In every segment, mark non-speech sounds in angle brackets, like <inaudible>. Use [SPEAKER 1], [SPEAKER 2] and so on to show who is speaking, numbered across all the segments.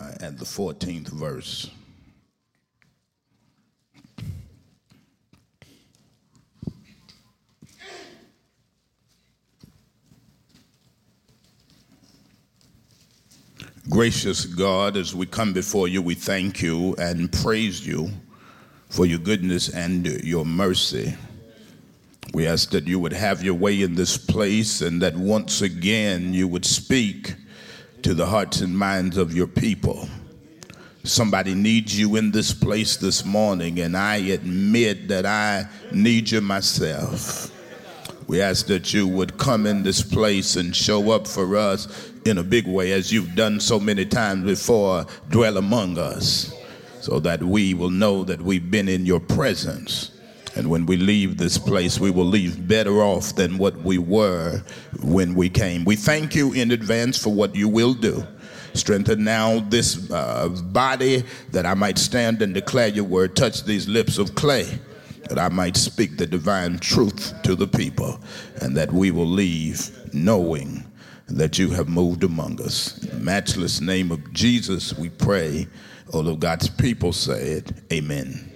[SPEAKER 1] uh, and the 14th verse. Gracious God, as we come before you, we thank you and praise you for your goodness and your mercy. We ask that you would have your way in this place and that once again you would speak to the hearts and minds of your people. Somebody needs you in this place this morning, and I admit that I need you myself. We ask that you would come in this place and show up for us in a big way, as you've done so many times before, dwell among us, so that we will know that we've been in your presence. And when we leave this place, we will leave better off than what we were when we came. We thank you in advance for what you will do. Strengthen now this uh, body that I might stand and declare your word. Touch these lips of clay that I might speak the divine truth to the people and that we will leave knowing that you have moved among us. In the matchless name of Jesus, we pray. All of God's people say it. Amen.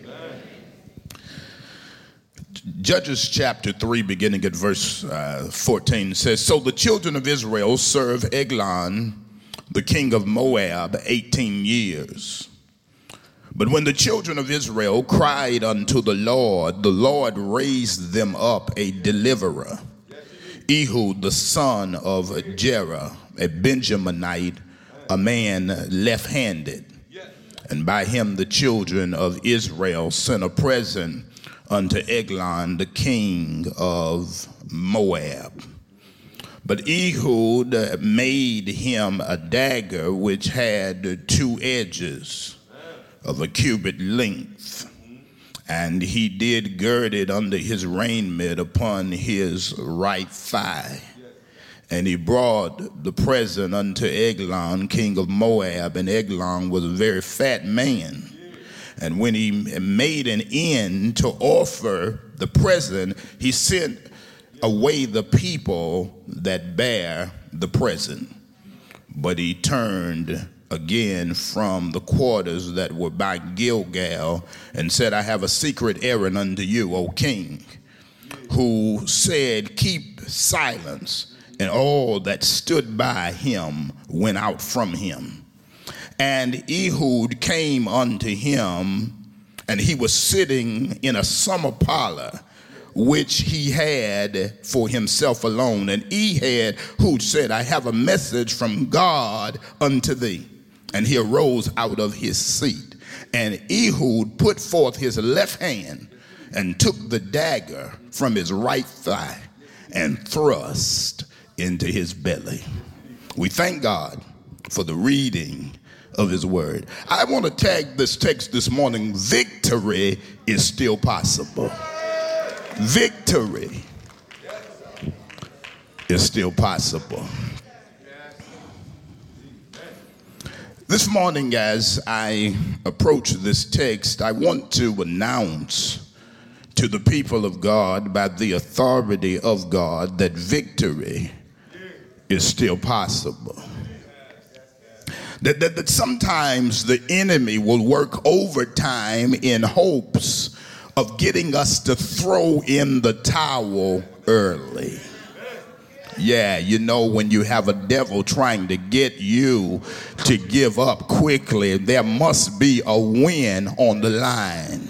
[SPEAKER 1] Judges chapter 3, beginning at verse uh, 14, says So the children of Israel served Eglon, the king of Moab, 18 years. But when the children of Israel cried unto the Lord, the Lord raised them up a deliverer Ehud, the son of Gera, a Benjaminite, a man left handed. And by him the children of Israel sent a present unto Eglon, the king of Moab. But Ehud made him a dagger which had two edges of a cubit length and he did gird it under his raiment upon his right thigh. And he brought the present unto Eglon, king of Moab, and Eglon was a very fat man. And when he made an end to offer the present, he sent away the people that bear the present. But he turned again from the quarters that were by Gilgal and said, I have a secret errand unto you, O king, who said, Keep silence. And all that stood by him went out from him. And Ehud came unto him, and he was sitting in a summer parlor which he had for himself alone. And Ehud who said, I have a message from God unto thee. And he arose out of his seat. And Ehud put forth his left hand and took the dagger from his right thigh and thrust into his belly. We thank God for the reading of his word. I want to tag this text this morning victory is still possible. Victory is still possible. This morning, as I approach this text, I want to announce to the people of God by the authority of God that victory is still possible. That, that, that sometimes the enemy will work overtime in hopes of getting us to throw in the towel early. Yeah, you know, when you have a devil trying to get you to give up quickly, there must be a win on the line.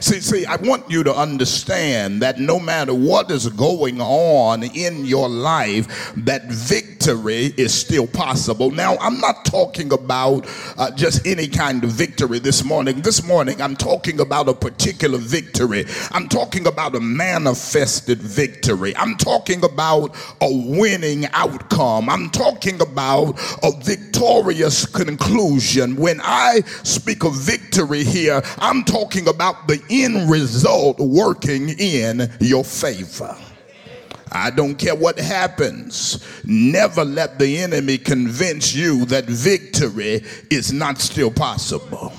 [SPEAKER 1] See, see, I want you to understand that no matter what is going on in your life, that victory is still possible. Now, I'm not talking about uh, just any kind of victory this morning. This morning, I'm talking about a particular victory. I'm talking about a manifested victory. I'm talking about a winning outcome. I'm talking about a victorious conclusion. When I speak of victory here, I'm talking about the end result working in your favor. I don't care what happens. Never let the enemy convince you that victory is not still possible.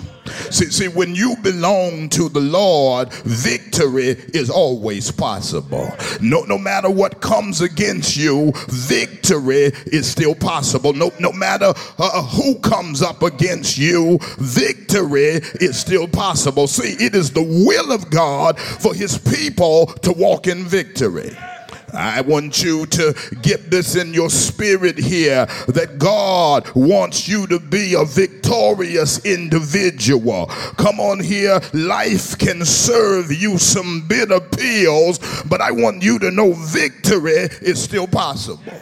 [SPEAKER 1] See, see, when you belong to the Lord, victory is always possible. No, no matter what comes against you, victory is still possible. No, no matter uh, who comes up against you, victory is still possible. See, it is the will of God for his people to walk in victory. I want you to get this in your spirit here that God wants you to be a victorious individual. Come on here, life can serve you some bitter pills, but I want you to know victory is still possible.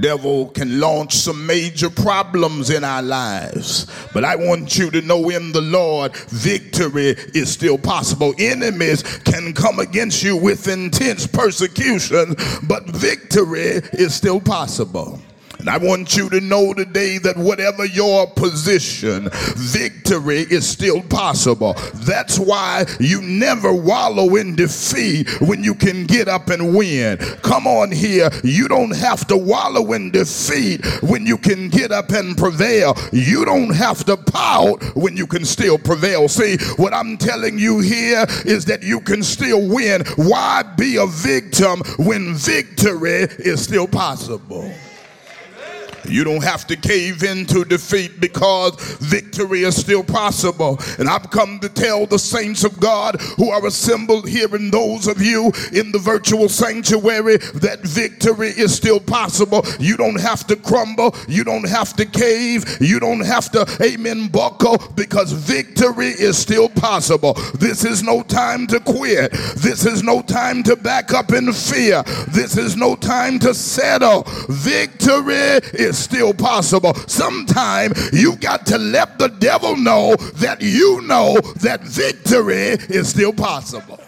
[SPEAKER 1] Devil can launch some major problems in our lives. But I want you to know in the Lord, victory is still possible. Enemies can come against you with intense persecution, but victory is still possible. And I want you to know today that whatever your position, victory is still possible. That's why you never wallow in defeat when you can get up and win. Come on here. You don't have to wallow in defeat when you can get up and prevail. You don't have to pout when you can still prevail. See, what I'm telling you here is that you can still win. Why be a victim when victory is still possible? You don't have to cave into defeat because victory is still possible. And I've come to tell the saints of God who are assembled here and those of you in the virtual sanctuary that victory is still possible. You don't have to crumble. You don't have to cave. You don't have to, amen, buckle because victory is still possible. This is no time to quit. This is no time to back up in fear. This is no time to settle. Victory is still possible. Sometime you got to let the devil know that you know that victory is still possible.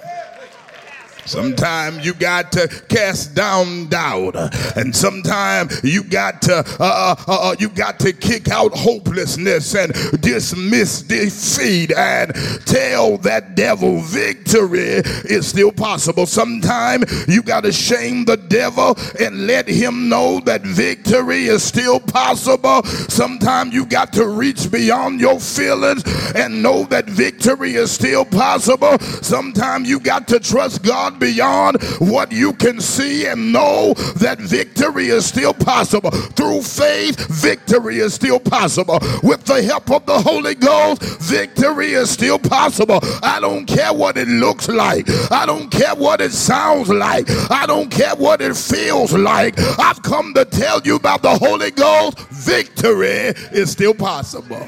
[SPEAKER 1] Sometimes you got to cast down doubt, and sometimes you got to uh, uh, uh, uh, you got to kick out hopelessness and dismiss defeat and tell that devil victory is still possible. Sometimes you got to shame the devil and let him know that victory is still possible. Sometimes you got to reach beyond your feelings and know that victory is still possible. Sometimes you got to trust God beyond what you can see and know that victory is still possible. Through faith, victory is still possible. With the help of the Holy Ghost, victory is still possible. I don't care what it looks like, I don't care what it sounds like, I don't care what it feels like. I've come to tell you about the Holy Ghost. Victory is still possible.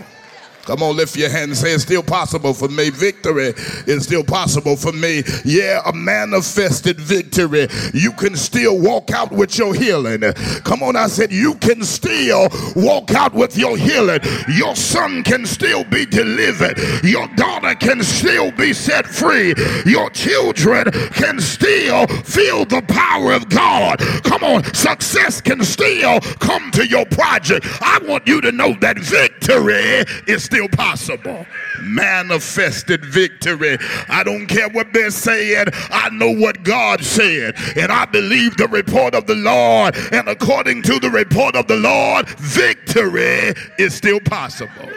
[SPEAKER 1] Come on, lift your hand and say it's still possible for me. Victory is still possible for me. Yeah, a manifested victory. You can still walk out with your healing. Come on, I said you can still walk out with your healing. Your son can still be delivered. Your daughter can still be set free. Your children can still feel the power of God. Come on, success can still come to your project. I want you to know that victory is still possible. Manifested victory. I don't care what they're saying. I know what God said. And I believe the report of the Lord. And according to the report of the Lord, victory is still possible.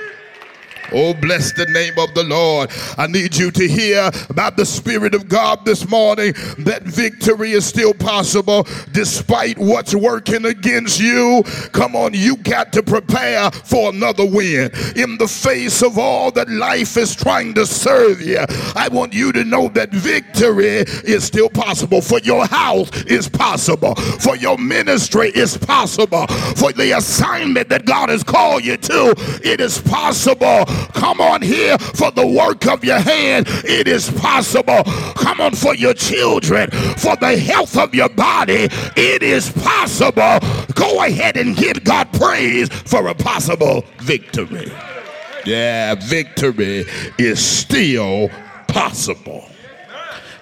[SPEAKER 1] Oh, bless the name of the Lord. I need you to hear about the Spirit of God this morning that victory is still possible despite what's working against you. Come on, you got to prepare for another win. In the face of all that life is trying to serve you, I want you to know that victory is still possible. For your house is possible. For your ministry is possible. For the assignment that God has called you to, it is possible. Come on here for the work of your hand. It is possible. Come on for your children, for the health of your body. It is possible. Go ahead and give God praise for a possible victory. Yeah, victory is still possible.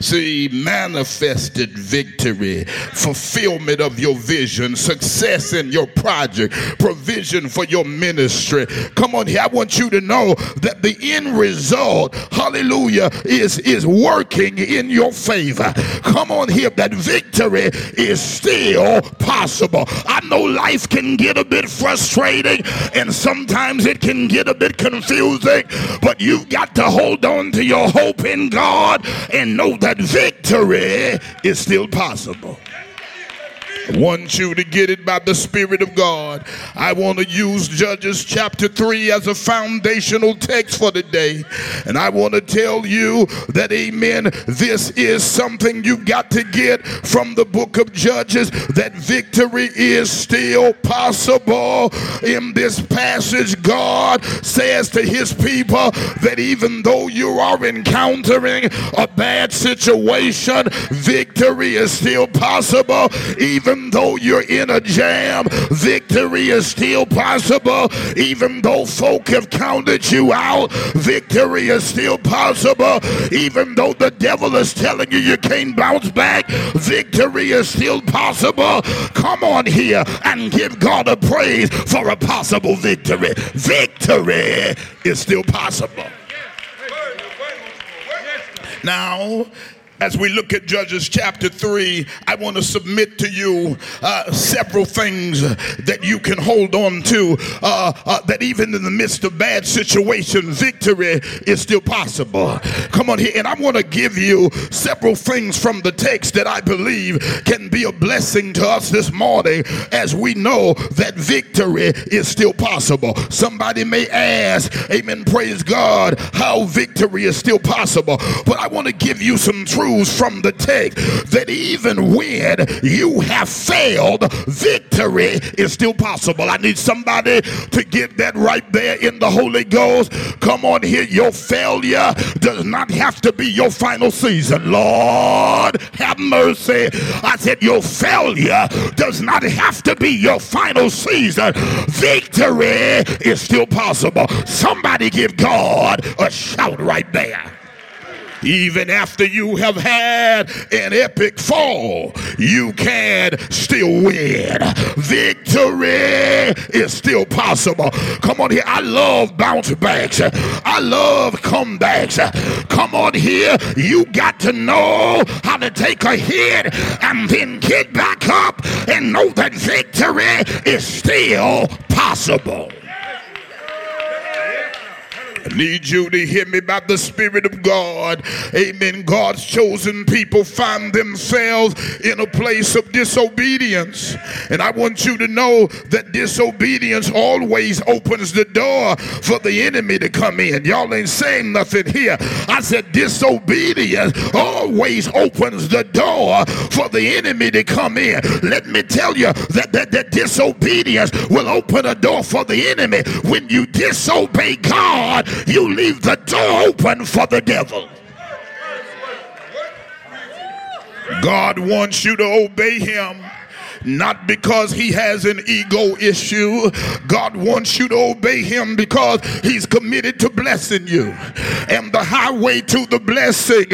[SPEAKER 1] See, manifested victory, fulfillment of your vision, success in your project, provision for your ministry. Come on here. I want you to know that the end result, hallelujah, is, is working in your favor. Come on here. That victory is still possible. I know life can get a bit frustrating and sometimes it can get a bit confusing, but you've got to hold on to your hope in God and know that victory is still possible. Want you to get it by the Spirit of God. I want to use Judges chapter 3 as a foundational text for today. And I want to tell you that, amen, this is something you've got to get from the book of Judges that victory is still possible. In this passage, God says to his people that even though you are encountering a bad situation, victory is still possible. Even even though you're in a jam, victory is still possible. Even though folk have counted you out, victory is still possible. Even though the devil is telling you you can't bounce back, victory is still possible. Come on here and give God a praise for a possible victory. Victory is still possible. Now, as we look at Judges chapter 3, I want to submit to you uh, several things that you can hold on to. Uh, uh, that even in the midst of bad situation, victory is still possible. Come on here. And I want to give you several things from the text that I believe can be a blessing to us this morning as we know that victory is still possible. Somebody may ask, Amen, praise God, how victory is still possible. But I want to give you some truth from the text that even when you have failed, victory is still possible. I need somebody to get that right there in the Holy Ghost. Come on here. Your failure does not have to be your final season. Lord, have mercy. I said, Your failure does not have to be your final season. Victory is still possible. Somebody give God a shout right there. Even after you have had an epic fall, you can still win. Victory is still possible. Come on here. I love bounce backs. I love comebacks. Come on here. You got to know how to take a hit and then get back up and know that victory is still possible. I need you to hear me by the Spirit of God. Amen. God's chosen people find themselves in a place of disobedience. And I want you to know that disobedience always opens the door for the enemy to come in. Y'all ain't saying nothing here. I said disobedience always opens the door for the enemy to come in. Let me tell you that, that, that disobedience will open a door for the enemy. When you disobey God, you leave the door open for the devil. God wants you to obey him not because he has an ego issue. God wants you to obey him because he's committed to blessing you. And the highway to the blessing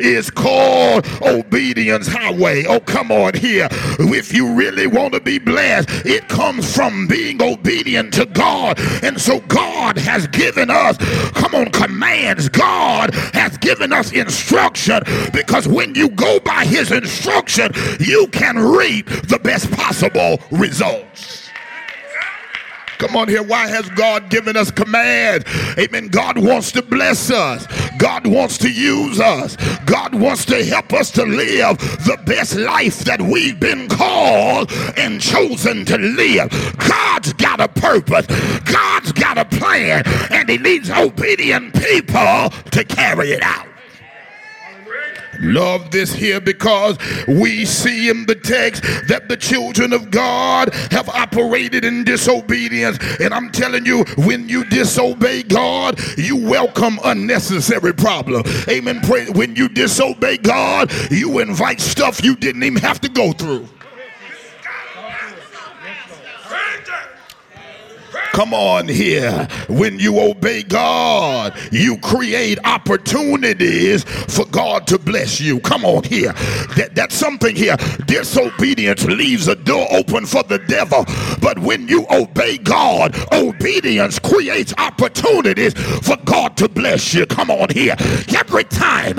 [SPEAKER 1] is called obedience highway. Oh, come on here. If you really want to be blessed, it comes from being obedient to God. And so God has given us, come on, commands. God has given us instruction because when you go by his instruction, you can reap the best best possible results. Come on here. Why has God given us command? Amen. God wants to bless us. God wants to use us. God wants to help us to live the best life that we've been called and chosen to live. God's got a purpose. God's got a plan. And he needs obedient people to carry it out. Love this here because we see in the text that the children of God have operated in disobedience. And I'm telling you, when you disobey God, you welcome unnecessary problem. Amen. Pray. When you disobey God, you invite stuff you didn't even have to go through. Come on here. When you obey God, you create opportunities for God to bless you. Come on here. That, that's something here. Disobedience leaves a door open for the devil. But when you obey God, obedience creates opportunities for God to bless you. Come on here. Every time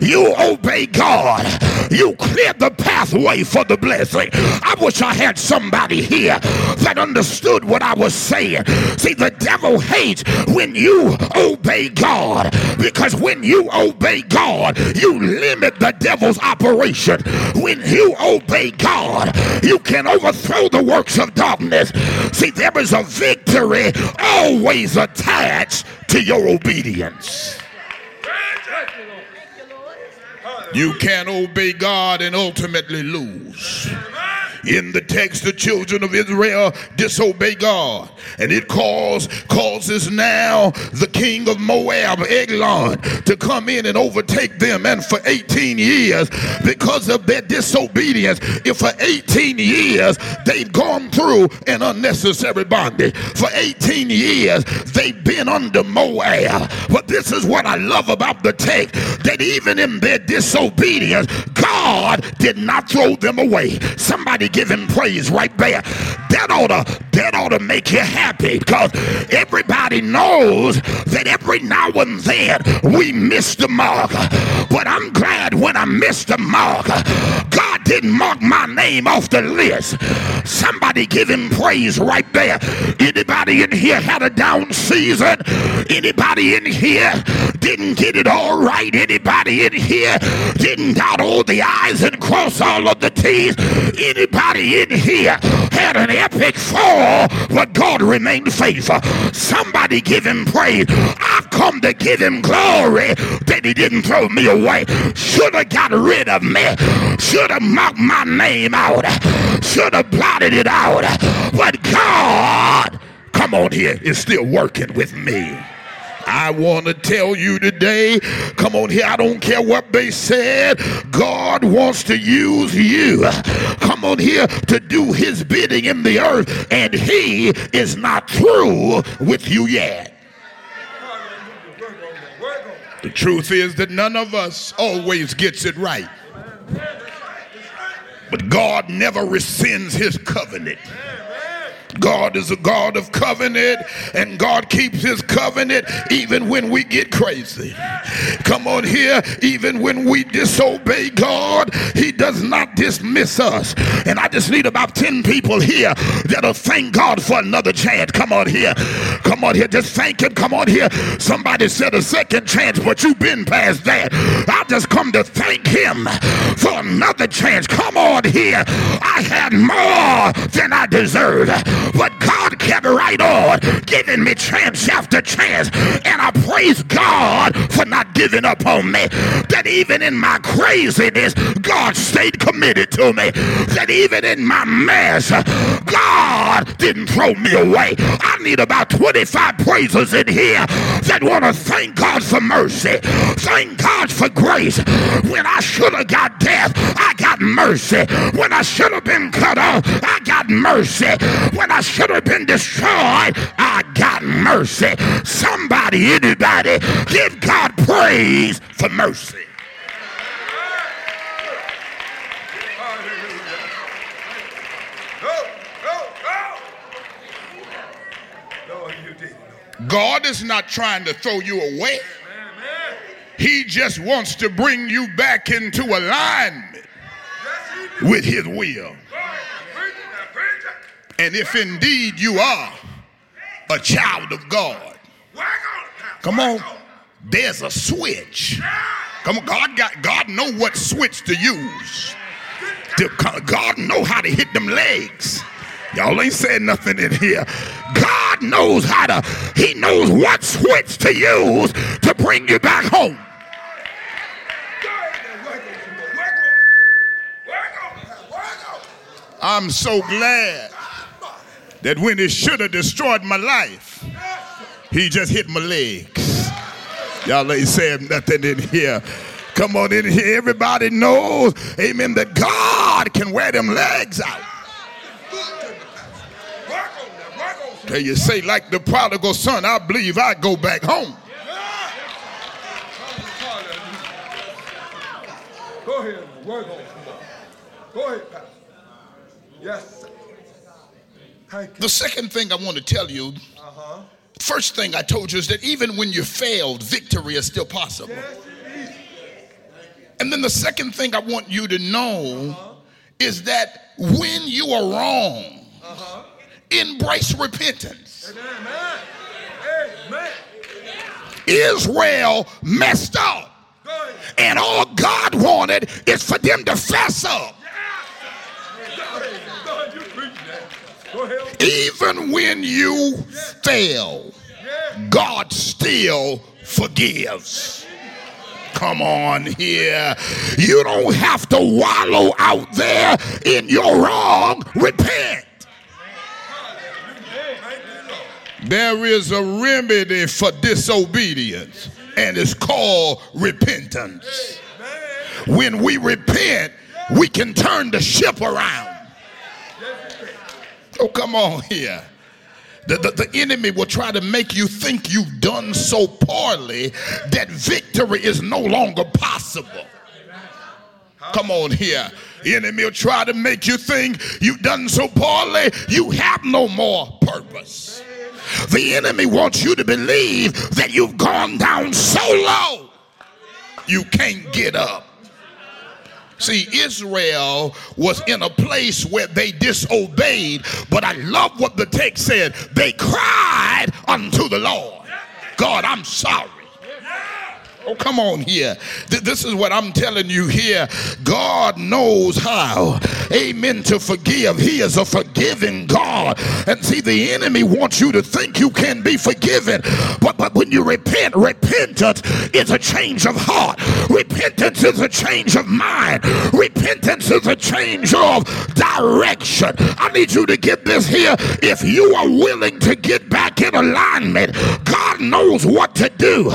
[SPEAKER 1] you obey God, you clear the pathway for the blessing. I wish I had somebody here that understood what I was saying. See, the devil hates when you obey God because when you obey God, you limit the devil's operation. When you obey God, you can overthrow the works of darkness. See, there is a victory always attached to your obedience. You can't obey God and ultimately lose. In the text, the children of Israel disobey God, and it cause, causes now the king of Moab, Eglon, to come in and overtake them. And for 18 years, because of their disobedience, if for 18 years they've gone through an unnecessary bondage, for 18 years they've been under Moab. But this is what I love about the text that even in their disobedience, God did not throw them away. Somebody give him praise right there. That ought to that ought to make you happy because everybody knows that every now and then we miss the mark. But I'm glad when I missed the mark, God didn't mark my name off the list. Somebody give him praise right there. Anybody in here had a down season? Anybody in here didn't get it all right? Anybody in here didn't dot all the I's and cross all of the T's? Anybody in here had an epic fall, but God remained faithful? Somebody give him praise. I've come to give him glory that he didn't throw me away. Should have got rid of me. Should have marked my name out. Should have blotted it out. But God, come on here, is still working with me. I want to tell you today, come on here, I don't care what they said. God wants to use you. Come on here to do his bidding in the earth, and he is not through with you yet. The truth is that none of us always gets it right. But God never rescinds his covenant. God is a God of covenant, and God keeps his covenant even when we get crazy. Come on here, even when we disobey God, he does not dismiss us. And I just need about 10 people here that'll thank God for another chance. Come on here. Come on here. Just thank him. Come on here. Somebody said a second chance, but you've been past that. I just come to thank him for another chance. Come on here. I had more than I deserved. But God kept right on giving me chance after chance. And I praise God for not giving up on me. That even in my craziness, God stayed committed to me. That even in my mess, God didn't throw me away. I need about 25 praisers in here that want to thank God for mercy. Thank God for grace. When I should have got death, I got mercy. When I should have been cut off, I got mercy. When I should have been destroyed, I got mercy. Somebody, anybody, give God praise for mercy. God is not trying to throw you away. He just wants to bring you back into alignment with his will. And if indeed you are a child of God, come on, there's a switch. Come on, God got God know what switch to use. God know how to hit them legs. Y'all ain't saying nothing in here. God knows how to, He knows what switch to use to bring you back home. I'm so glad that when it should have destroyed my life, he just hit my legs. Y'all ain't saying nothing in here. Come on in here. Everybody knows, amen, that God can wear them legs out. Can you say, like the prodigal son, I believe I go back home?
[SPEAKER 2] Go ahead. Go ahead, Pastor. Yes.
[SPEAKER 1] The second thing I want to tell you,
[SPEAKER 2] Uh-huh.
[SPEAKER 1] first thing I told you is that even when you failed, victory is still possible. And then the second thing I want you to know is that when you are wrong, embrace repentance.
[SPEAKER 2] Amen. Amen.
[SPEAKER 1] Israel messed up, and all God wanted is for them to fess up.
[SPEAKER 2] Go ahead. Go ahead. You preach that. Go ahead.
[SPEAKER 1] Even when you fail, God still forgives. Come on here. You don't have to wallow out there in your wrong. Repent. There is a remedy for disobedience, and it's called repentance. When we repent, we can turn the ship around. Oh, come on here. The, the, the enemy will try to make you think you've done so poorly that victory is no longer possible. Come on here. The enemy will try to make you think you've done so poorly, you have no more purpose. The enemy wants you to believe that you've gone down so low, you can't get up. See, Israel was in a place where they disobeyed, but I love what the text said. They cried unto the Lord. God, I'm sorry. Oh, come on here. Th- This is what I'm telling you here. God knows how, amen, to forgive. He is a forgiving God. And see, the enemy wants you to think you can be forgiven. But, but when you repent, repentance is a change of heart, repentance is a change of mind, repentance is a change of direction. I need you to get this here. If you are willing to get back in alignment, God knows what to do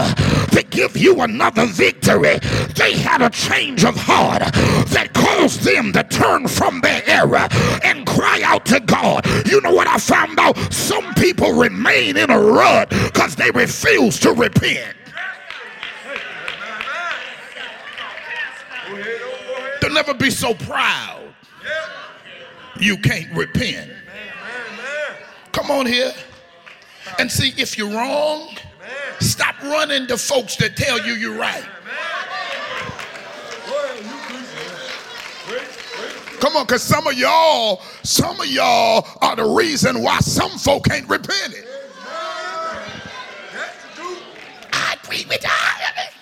[SPEAKER 1] to give you another victory. They had a change of heart that caused them to turn from their error and cry out to God. You know what I found out? Some people remain in a rut because they refuse to repent. Don't never be so proud you can't repent. Come on here. And see, if you're wrong, stop running to folks that tell you you're right.
[SPEAKER 2] You.
[SPEAKER 1] Come on, because some of y'all, some of y'all are the reason why some folk ain't repented. I agree with
[SPEAKER 2] it.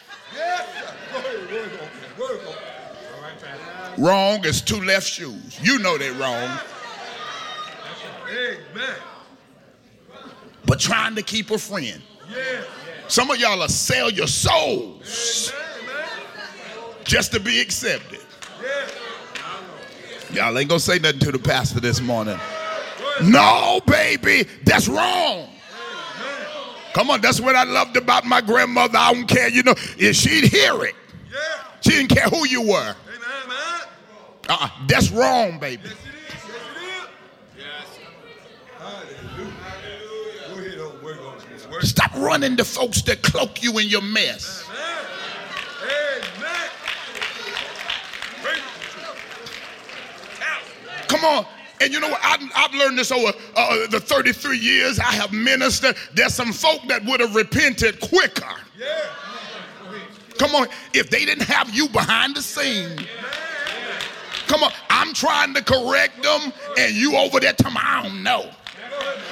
[SPEAKER 1] Wrong is two left shoes. You know they're wrong. But trying to keep a friend.
[SPEAKER 2] Yeah.
[SPEAKER 1] Some of y'all will sell your souls
[SPEAKER 2] Man, man.
[SPEAKER 1] just to be accepted. Y'all ain't gonna say nothing to the pastor this morning. No, baby, that's wrong. Come on, that's what I loved about my grandmother. I don't care, you know, if she'd hear it, she didn't care who you were.
[SPEAKER 2] Amen.
[SPEAKER 1] Uh-uh, that's wrong, baby.
[SPEAKER 2] Yes, it is. Yes, it is. Hallelujah. Go ahead. Oh, work on it. Work.
[SPEAKER 1] Stop running to folks that cloak you in your mess. Come on. And you know what? I, I've learned this over uh, the 33 years I have ministered. There's some folk that would have repented quicker. Come on. If they didn't have you behind the scene. Come on. I'm trying to correct them, and you over there me, I don't know.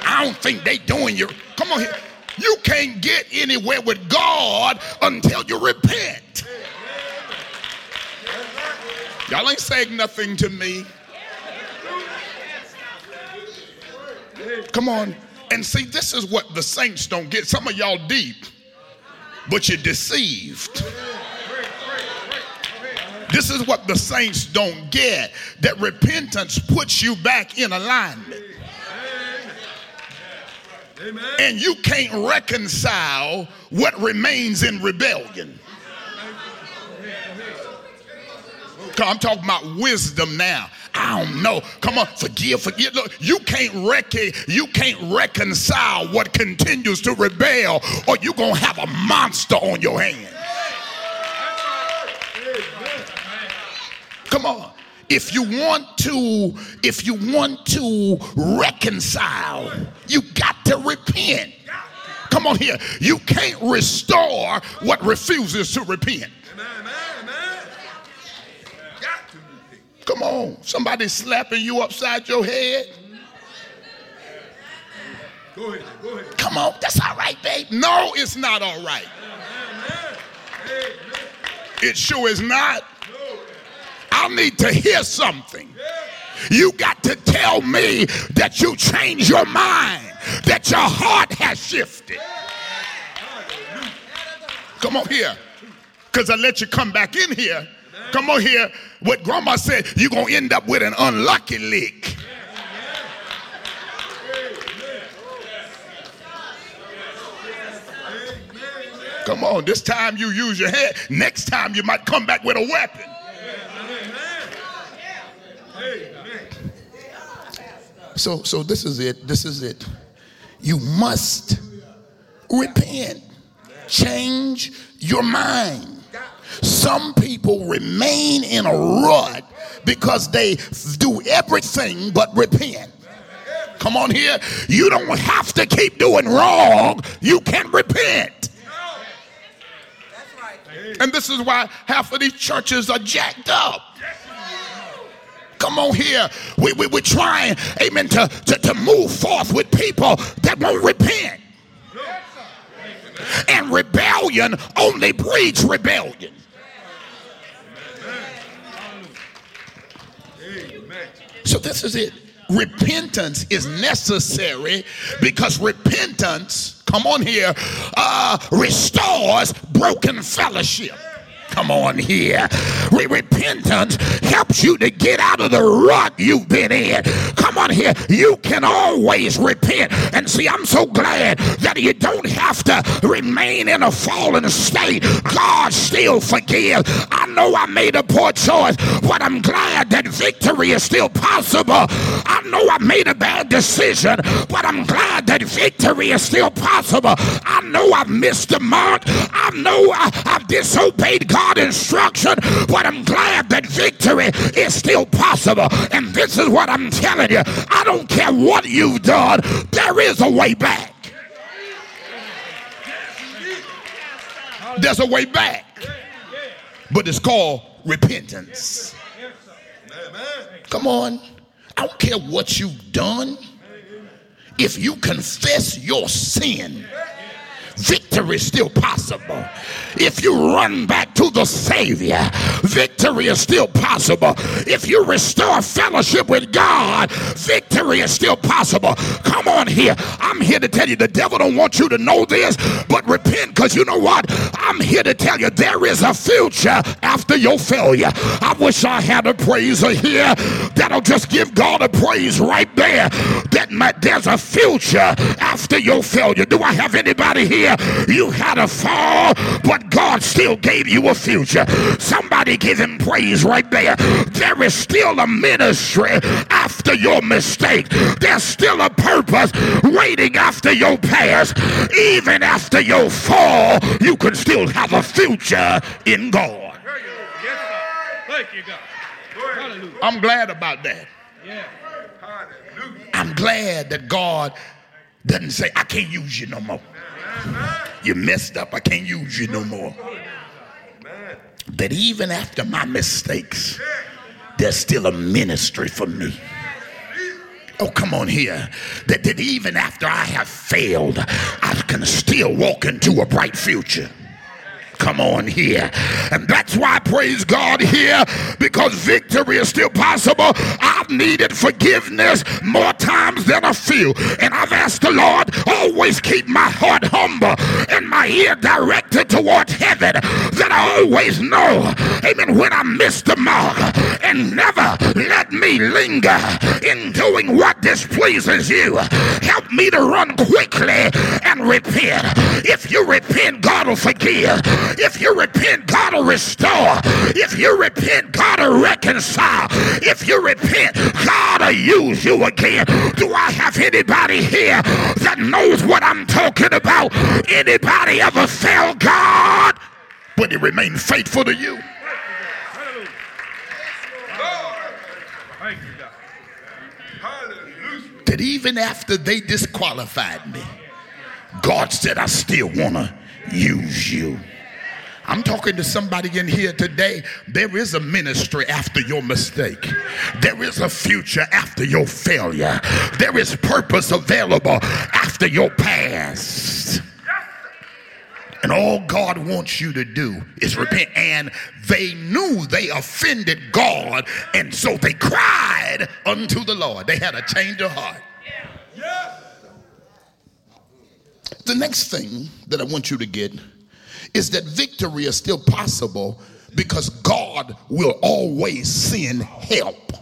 [SPEAKER 1] I don't think they doing you. Come on here. You can't get anywhere with God until you repent. Y'all ain't saying nothing to me. Come on. And see, this is what the saints don't get. Some of y'all deep, but you're deceived. This is what the saints don't get that repentance puts you back in alignment. And you can't reconcile what remains in rebellion. I'm talking about wisdom now. I don't know. Come on, forgive, forgive. Look, you can't rec- you can't reconcile what continues to rebel, or you're gonna have a monster on your hands. Come on. If you want to, if you want to reconcile, you got to repent. Come on here. You can't restore what refuses to repent. Come on. Somebody slapping you upside your head. Go ahead, go ahead. Come on, that's all right, babe. No, it's not all right. It sure is not. I need to hear something. You got to tell me that you changed your mind, that your heart has shifted. Come on here. Because I let you come back in here. Come on here. What grandma said, you're going to end up with an unlucky lick. Come on, this time you use your head. Next time you might come back with a weapon. So, so this is it. This is it. You must repent. Change your mind. Some people remain in a rut because they do everything but repent. Come on here. You don't have to keep doing wrong. You can repent. And this is why half of these churches are jacked up. Come on here. We, we, we're trying, amen, to, to, to move forth with people that won't repent. And rebellion only breeds rebellion. So this is it. Repentance is necessary because repentance, come on here, uh, restores broken fellowship. Come on here. Repentance helps you to get out of the rut you've been in. Come on here. You can always repent. And see, I'm so glad that you don't have to remain in a fallen state. God still forgives. I know I made a poor choice, but I'm glad that victory is still possible. I know I made a bad decision, but I'm glad that victory is still possible. I know I missed the mark. I know I, have disobeyed God Instruction, but I'm glad that victory is still possible. And this is what I'm telling you. I don't care what you've done, there is a way back. There's a way back. But it's called repentance. Come on. I don't care what you've done. If you confess your sin, victory is still possible. If you run back to the Savior, victory is still possible. If you restore fellowship with God, victory is still possible. Come on here. I'm here to tell you the devil don't want you to know this, but repent because you know what? I'm here to tell you there is a future after your failure. I wish I had a praiser here that'll just give God a praise right there. That there's a future after your failure. Do I have anybody here? You had a fall, but God still gave you a future. Somebody give him praise right there. There is still a ministry after your mistake. There's still a purpose waiting after your past. Even after your fall, you can still have a future in God. Thank you, God. I'm glad about that. Yeah. I'm glad that God doesn't say, I can't use you no more. You messed up. I can't use you no more. But even after my mistakes, there's still a ministry for me. Oh, come on here. That, that even after I have failed, I can still walk into a bright future. Come on here. And that's why, I praise God, here, because victory is still possible. I've needed forgiveness more times than a few. And I've asked the Lord, always keep my heart humble and my ear directed towards heaven, that I always know, amen, when I miss the mark. And never let me linger in doing what displeases you. Help me to run quickly and repent. If you repent, God will forgive. If you repent, God will restore. If you repent, God will reconcile. If you repent, God will use you again. Do I have anybody here that knows what I'm talking about? Anybody ever failed God? But he remained faithful to you. That even after they disqualified me, God said, I still want to use you. I'm talking to somebody in here today. There is a ministry after your mistake. There is a future after your failure. There is purpose available after your past. And all God wants you to do is repent. And they knew they offended God, and so they cried unto the Lord. They had a change of heart. The next thing that I want you to get is that victory is still possible because God will always send help.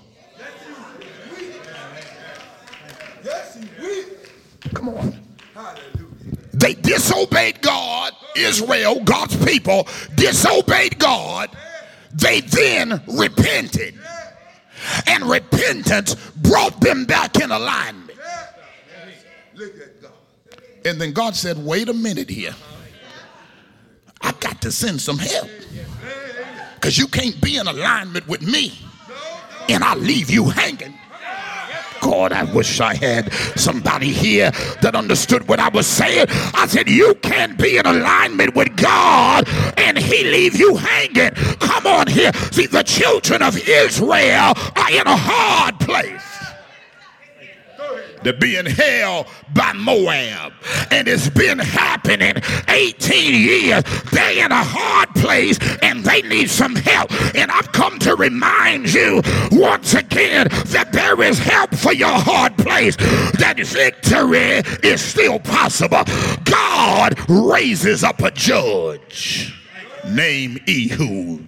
[SPEAKER 1] Yes, Come on. Hallelujah. They disobeyed God, Israel, God's people, disobeyed God. They then repented. And repentance brought them back in alignment. And then God said, wait a minute here. I got to send some help. Because you can't be in alignment with me and I leave you hanging. God, I wish I had somebody here that understood what I was saying. I said, You can't be in alignment with God and He leave you hanging. Come on here. See, the children of Israel are in a hard place. They're being held by Moab. And it's been happening 18 years. They're in a hard place and they need some help. And I've come to remind you once again that there is help for your hard place, that victory is still possible. God raises up a judge named Ehud.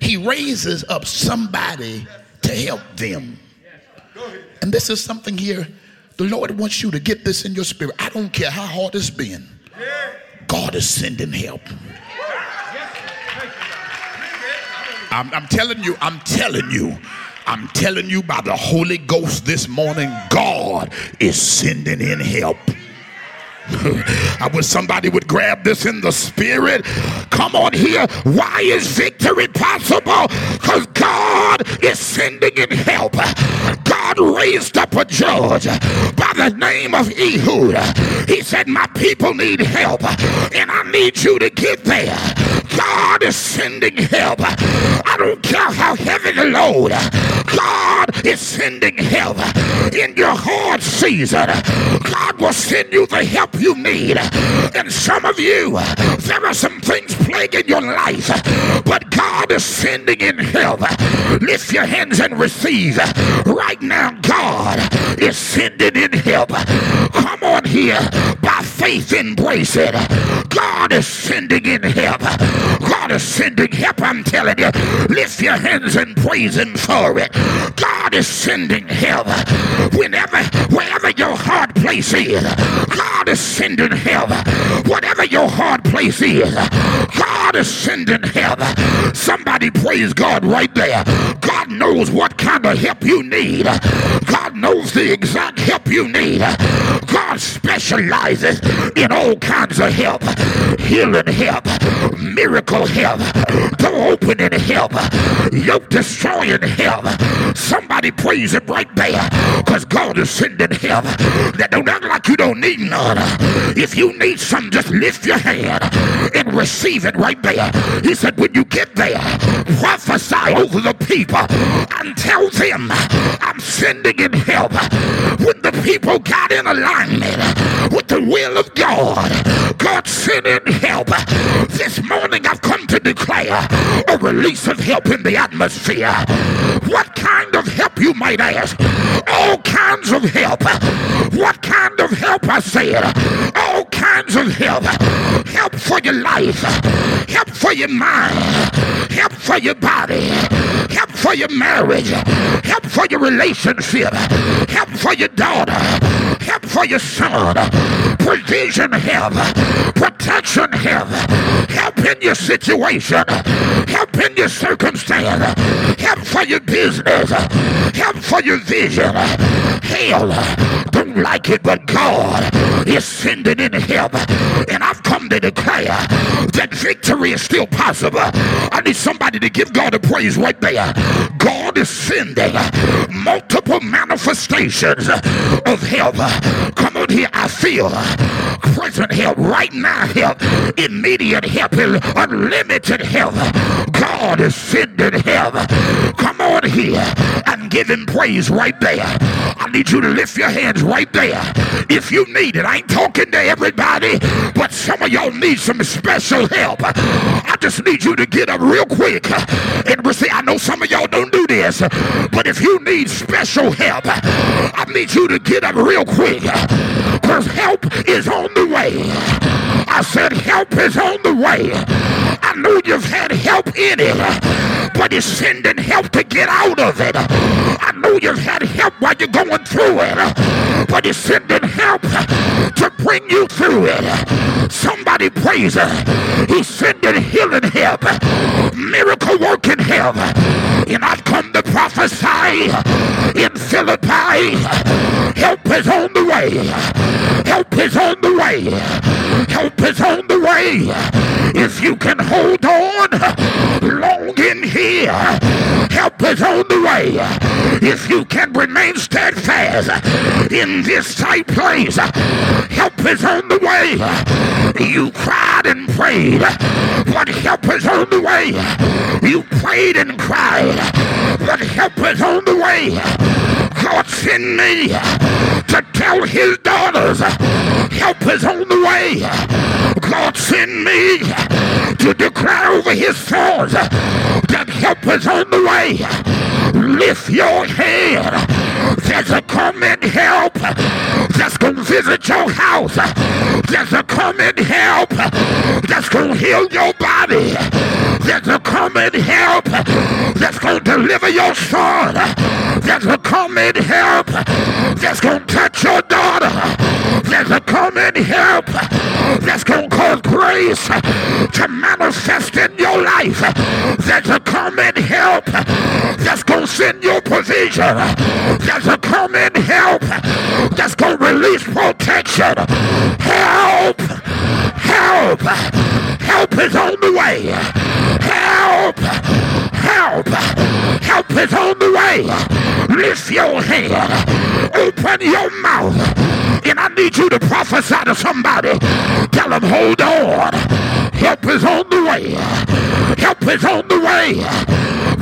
[SPEAKER 1] He raises up somebody to help them. And this is something here, the Lord wants you to get this in your spirit. I don't care how hard it's been, God is sending help. I'm, I'm telling you, I'm telling you. I'm telling you by the Holy Ghost this morning, God is sending in help. <laughs> I wish somebody would grab this in the spirit. Come on here. Why is victory possible? Because God is sending in help. God raised up a judge by the name of Ehud. He said, My people need help, and I need you to get there. God is sending help. I don't care how heavy the load. God is sending help in your hard season. God will send you the help you need. And some of you, there are some things plaguing your life, but God is sending in help. Lift your hands and receive. Right now, God is sending in help. Come on here. By faith, embrace it. God is sending in help. God is sending help, I'm telling you. Lift your hands and praise Him for it. God is sending help. Whenever, wherever your hard place is, God is sending help. Whatever your hard place is, God is sending help. Somebody praise God right there. God knows what kind of help you need. God knows the exact help you need. God specializes in all kinds of help healing help, miracle help, door opening help, yoke destroying help. Somebody praise him right there because God is sending help. That don't act like you don't need none. If you need some, just lift your hand and receive it right there. He said, when you get there, prophesy over the people and tell them I'm sending in help. When the people got in alignment with the will of God, God sent in help. This morning I've come to declare a release of help in the atmosphere. What kind of help you might ask? All kinds of help. What kind of help I said? All kinds of help. Help for your life. Help for your mind. Help for your body. Help for your marriage. Help for your relationship. Help for your daughter. Help for your son, provision help, protection help, help in your situation, help in your circumstance, help for your business, help for your vision. Hell, don't like it, but God is sending in help. And I've come to declare that victory is still possible. I need somebody to give God a praise right there. God is sending multiple manifestations of help. Come on here, I feel present help, right now help, immediate help, unlimited help. God is sending help. Come on here and give him praise right there. I need you to lift your hands right there. If you need it, I ain't talking to everybody, but some of y'all need some special help. I just need you to get up real quick and receive. I know some of y'all don't do this, but if you need special help, I need you to get up real quick because help is on the way. I said help is on the way. I know you've had help in it, it's sending help to get out of it. I know you've had help while you're going through it, but it's sending help to bring you through it. Somebody praise her. He's sending healing help, miracle working help. And I've come to prophesy in Philippi. Help is on the way. Help is on the way. Help is on the way. If you can hold on long in here, help is on the way. If you can remain steadfast in this tight place, help is on the way. You cried and prayed, but help is on the way. You prayed and cried, but help is on the way. God send me to tell his daughters help is on the way. God send me to declare over his sons that help is on the way. Lift your head. There's a coming help that's going to visit your house. There's a coming help that's going to heal your body. There's a coming help that's going to deliver your son. There's a coming help that's going to touch your daughter. There's a coming help that's going to cause grace to manifest in your life. There's a coming help that's going to send your provision. There's a coming help that's going to release protection. Help! Help! Help is on the way. Help! Help! Help help is on the way. Lift your head, Open your mouth. And I need you to prophesy to somebody. Tell them, hold on. Help is on the way. Help is on the way.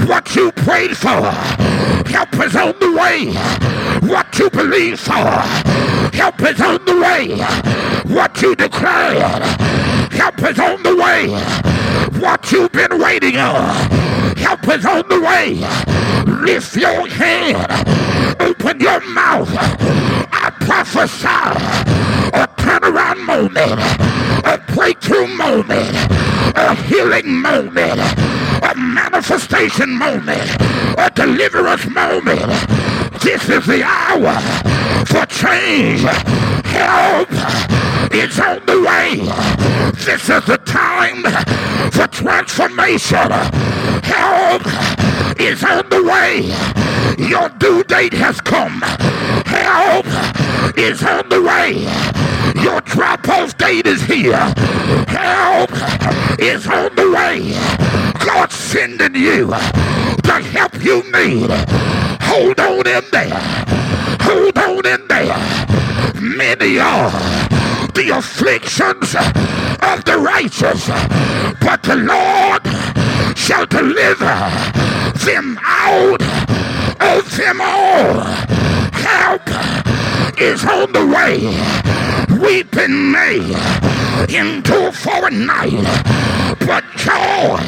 [SPEAKER 1] What you prayed for. Help is on the way. What you believe for. Help is on the way. What you declared. Help is on the way. What you've been waiting on. Help is on the way. Lift your hand. Open your mouth. I prophesy a turnaround moment, a breakthrough moment, a healing moment, a manifestation moment, a deliverance moment. This is the hour for change. Help is on the way. This is the time for transformation. Help is on the way. Your due date has come. Help is on the way. Your drop-off date is here. Help is on the way. God's sending you the help you need. Hold on in there. Hold on in there. Many are the afflictions of the righteous, but the Lord shall deliver them out of them all. Help is on the way. Weeping may endure for a night, but joy,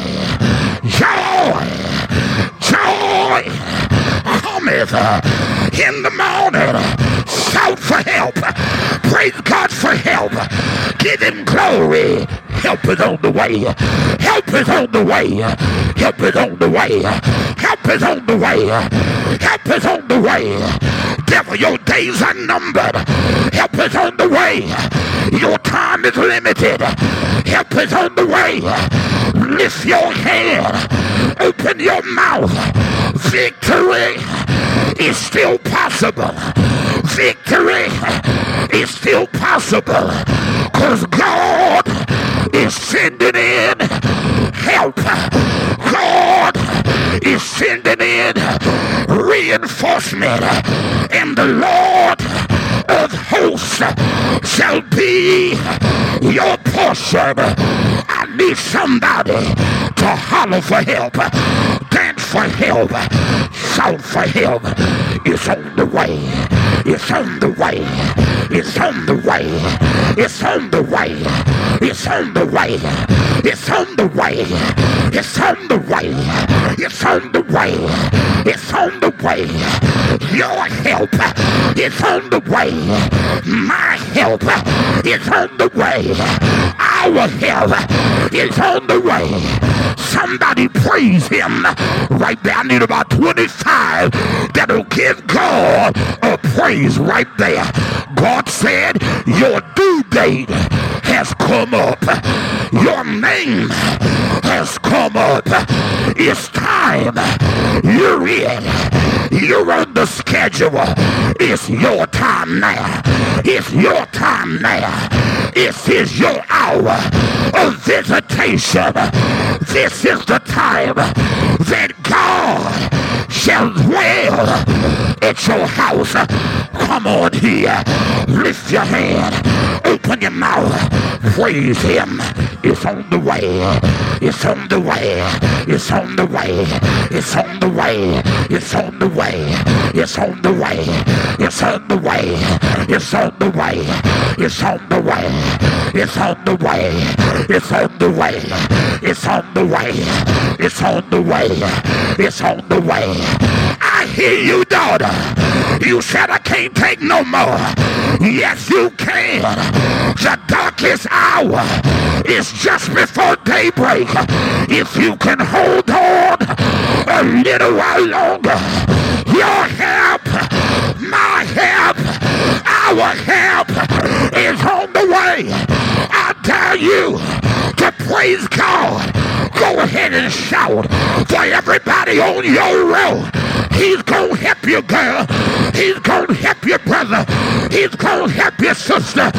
[SPEAKER 1] joy, joy cometh in the morning. Shout for help. Praise God for help. Give him glory. Help is on the way. Help is on the way. Help is on the way. Help is on the way. Help is on the way. Devil, your days are numbered. Help is on the way. Your time is limited. Help is on the way. Lift your hand. Open your mouth. Victory is still possible. Victory is still possible. Because God is sending in help. God is sending in reinforcement. And the Lord of hosts shall be your portion. I need somebody to holler for help, dance for help, shout for help. It's on the way. It's on the way. It's on the way. It's on the way. It's on the way. It's on the way. It's on the way. It's on the way. It's on the way. Your help is on the way. My help is on the way. Our help is on the way. Somebody praise him right there. I need about 25 that'll give God a praise right there. God said, Your due date has come up. Your name has come up. It's time. You're in. You're on the schedule. It's your time now. It's your time now. It is your hour of visitation. This is the time that God shall dwell at your house. Come on here. Lift your hand. Open your mouth. Praise him. It's on the way. It's on the way. It's on the way. It's on the way. It's on the way. It's on the way. It's on the way. It's on the way. It's on the way. It's on the way. It's on the way. It's on the way. It's on the way. It's on the way. I hear you, daughter. You said I can't take no more. Yes, you can. The darkest hour is just before daybreak. If you can hold on a little while longer, your help, my help, our help is on the way. I dare you to praise God. Go ahead and shout for everybody on your road. He's gonna help you, girl. He's gonna help you, brother. He's gonna help you, sister.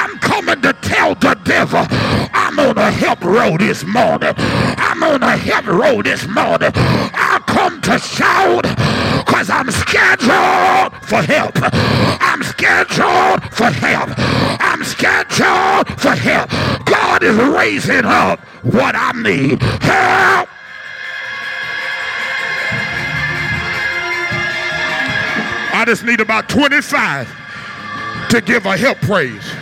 [SPEAKER 1] I'm coming to tell the devil I'm on a help road this morning. I'm on a help road this morning. I come to shout because I'm scheduled for help. I'm scheduled for help. I'm scheduled for help. God is raising up what I need. Help! I just need about 25 to give a help praise.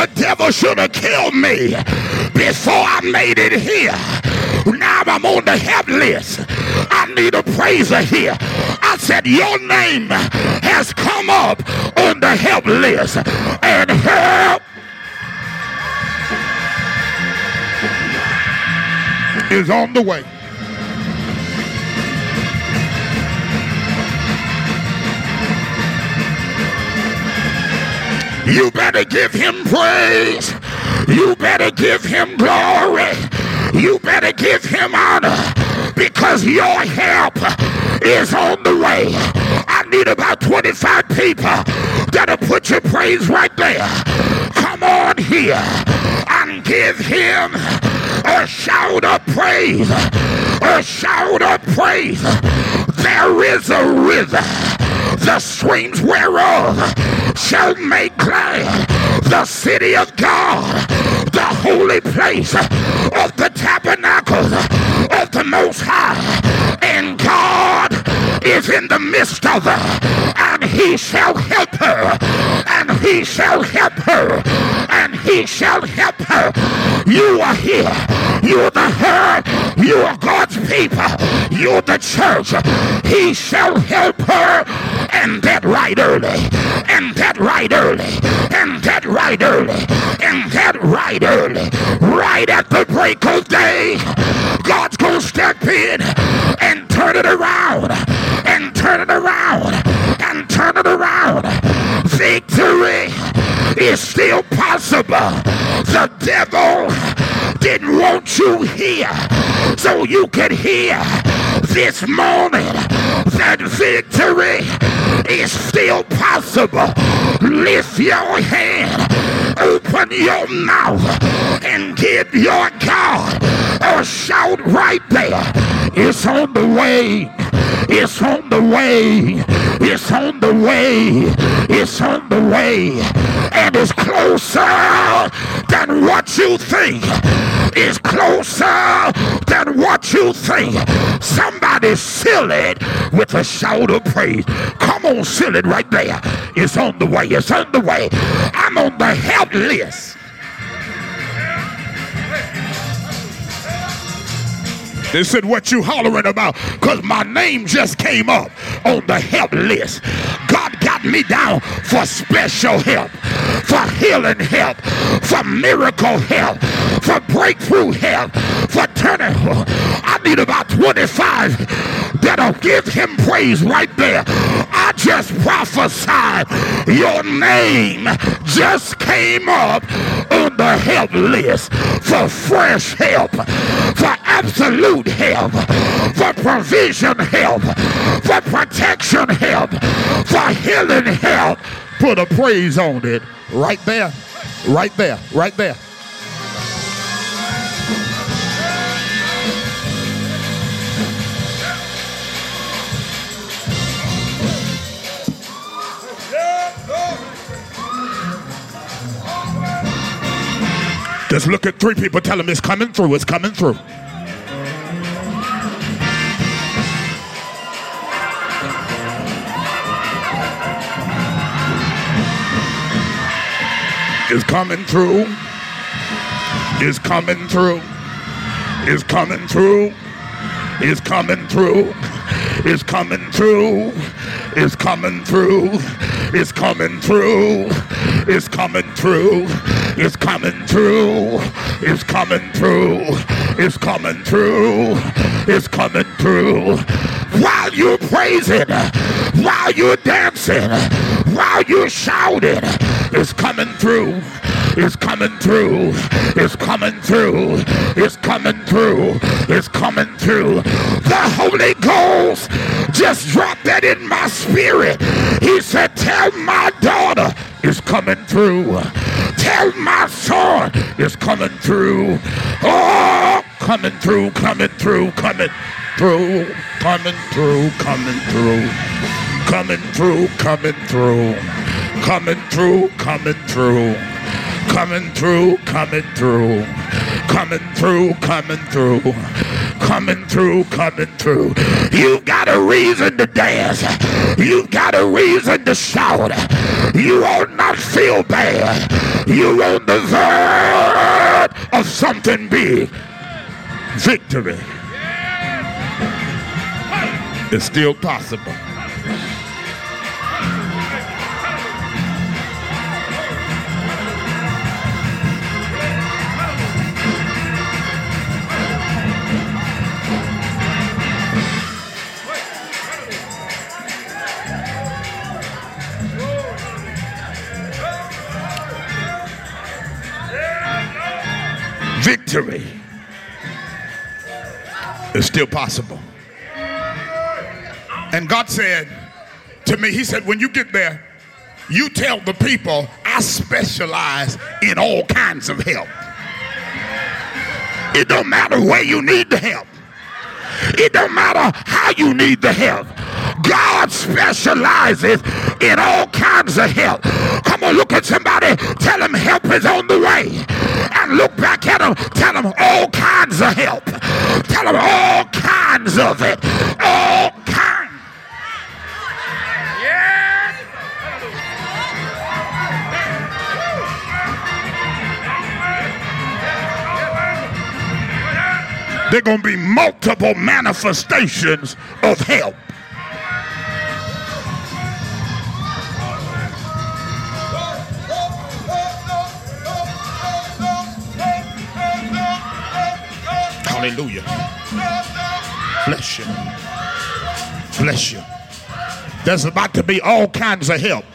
[SPEAKER 1] The devil should have killed me before I made it here. Now I'm on the help list. I need a praiser here. I said, Your name has come up on the help list. And help is on the way. You better give him praise. You better give him glory. You better give him honor because your help is on the way. I need about 25 people that'll put your praise right there. Come on here and give him a shout of praise. A shout of praise. There is a river the streams whereof shall make glad the city of God, the holy place of the tabernacle of the Most High. And is in the midst of her, and he shall help her, and he shall help her, and he shall help her. You are here. You're the herd. You are God's people. You're the church. He shall help her, and that right early, and that right early, and that right early, and that right early, right at the break of day. God's gonna step in and turn it around, and turn it around, and turn it around. Victory is still possible. The devil didn't want you here so you can hear this morning that victory is still possible. Lift your hand, open your mouth, and give your God a shout right there. It's on the way. It's on the way. It's on the way. It's on the way. And it's closer than what you think. It's closer than what you think. Somebody seal it with a shout of praise. Come on, seal it right there. It's on the way. It's on the way. I'm on the help list. They said, What you hollering about? Because my name just came up on the help list. God got me down for special help, for healing help, for miracle help, for breakthrough help, for turning. I need about 25 that'll give him praise right there. I just prophesied your name just came up on the help list for fresh help, for absolute help, for provision help, for protection help, for healing help. Put a praise on it right there, right there, right there. Just look at three people, tell them it's coming through, it's coming through. It's coming through. It's coming through. It's coming through. It's coming through. It's coming through. It's coming through. It's coming through. It's coming through. It's coming through. It's coming through. It's coming through. It's coming through. While you're praising, while you're dancing, while you're shouting, it's coming through. It's coming through. It's coming through. It's coming through. It's coming through. The Holy Ghost just dropped that in my spirit. He said, Tell my daughter it's coming through. Tell my son it's coming through. Oh, coming through, coming through, coming through, coming through, coming through, coming through. Coming through coming through coming through, coming through, coming through, coming through, coming through, coming through. Coming through. You got a reason to dance. You got a reason to shout. You will not feel bad. On the verge of something big. Victory is still possible. Victory is still possible. And God said to me, He said, when you get there, you tell the people I specialize in all kinds of help. It don't matter where you need the help. It don't matter how you need the help. God specializes in all kinds of help. Come on, look at somebody, tell him help is on the way. And look back at him, tell him all kinds of help. Tell him all kinds of it. All kinds. Yes. There are going to be multiple manifestations of help. Hallelujah. Bless you. Bless you. There's about to be all kinds of help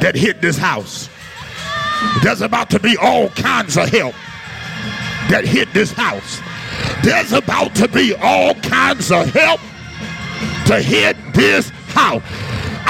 [SPEAKER 1] that hit this house. There's about to be all kinds of help that hit this house. There's about to be all kinds of help to hit this house.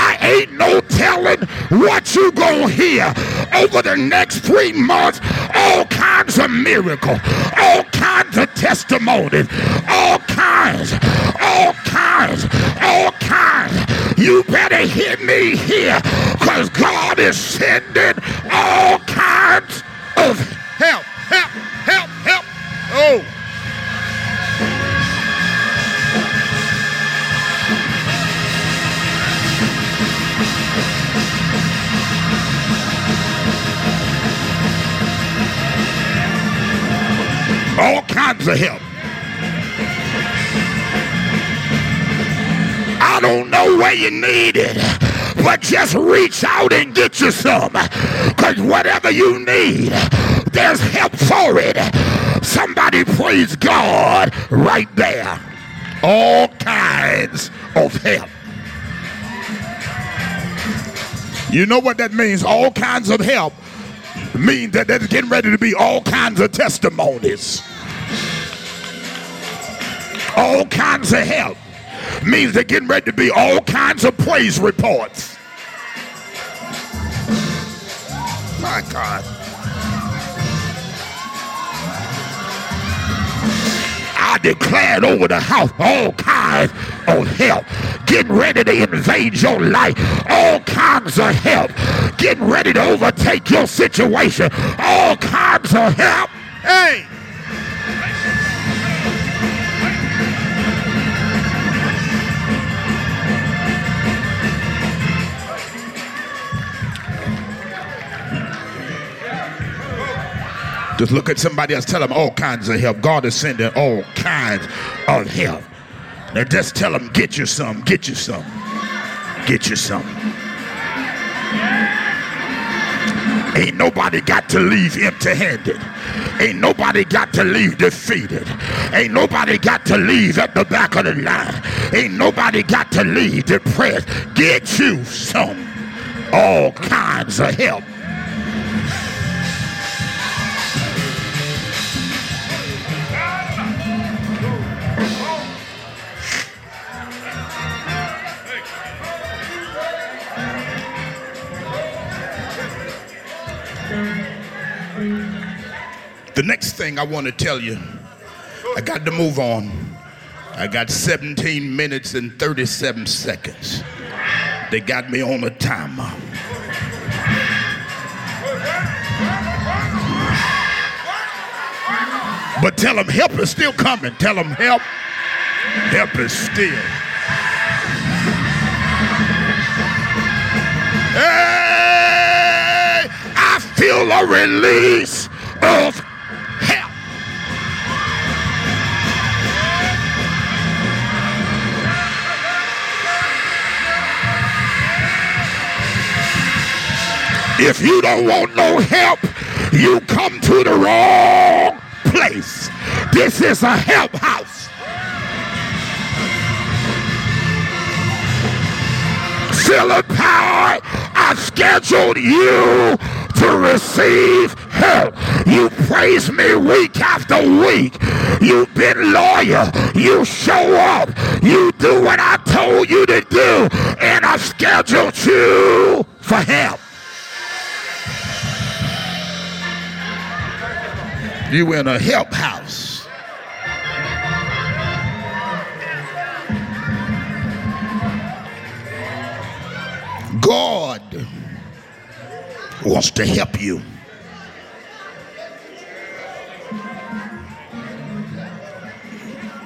[SPEAKER 1] I ain't no telling what you gonna hear over the next three months. All kinds of miracles, all kinds of testimonies, all kinds, all kinds, all kinds. You better hear me here, cause God is sending all kinds of help, help, help, help. Oh. All kinds of help. I don't know where you need it, but just reach out and get you some. Because whatever you need, there's help for it. Somebody praise God right there. All kinds of help. You know what that means? All kinds of help means that there's getting ready to be all kinds of testimonies. All kinds of help means they're getting ready to be all kinds of praise reports. My God. I declared over the house all kinds of help. Getting ready to invade your life. All kinds of help. Getting ready to overtake your situation. All kinds of help. Hey! Just look at somebody else, tell them all kinds of help. God is sending all kinds of help. Now just tell them, get you some, get you some, get you some. Ain't nobody got to leave empty handed. Ain't nobody got to leave defeated. Ain't nobody got to leave at the back of the line. Ain't nobody got to leave depressed. Get you some. All kinds of help. The next thing I want to tell you, I got to move on. I got 17 minutes and 37 seconds. They got me on a timer. But tell them help is still coming. Tell them help. Help is still. Hey, I feel a release of If you don't want no help, you come to the wrong place. This is a help house. Philippi, I scheduled you to receive help. You praise me week after week. You've been loyal. You show up. You do what I told you to do. And I scheduled you for help. You in a help house. God wants to help you.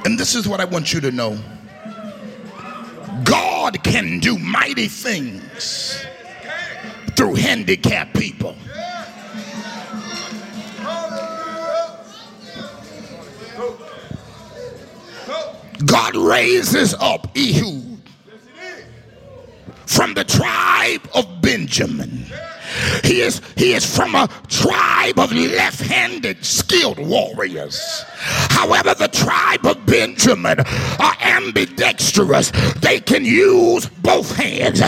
[SPEAKER 1] And this is what I want you to know God can do mighty things through handicapped people. God raises up Ehud from the tribe of Benjamin. He is, he is from a tribe of left handed skilled warriors. However, the tribe of Benjamin are ambidextrous. They can use both hands,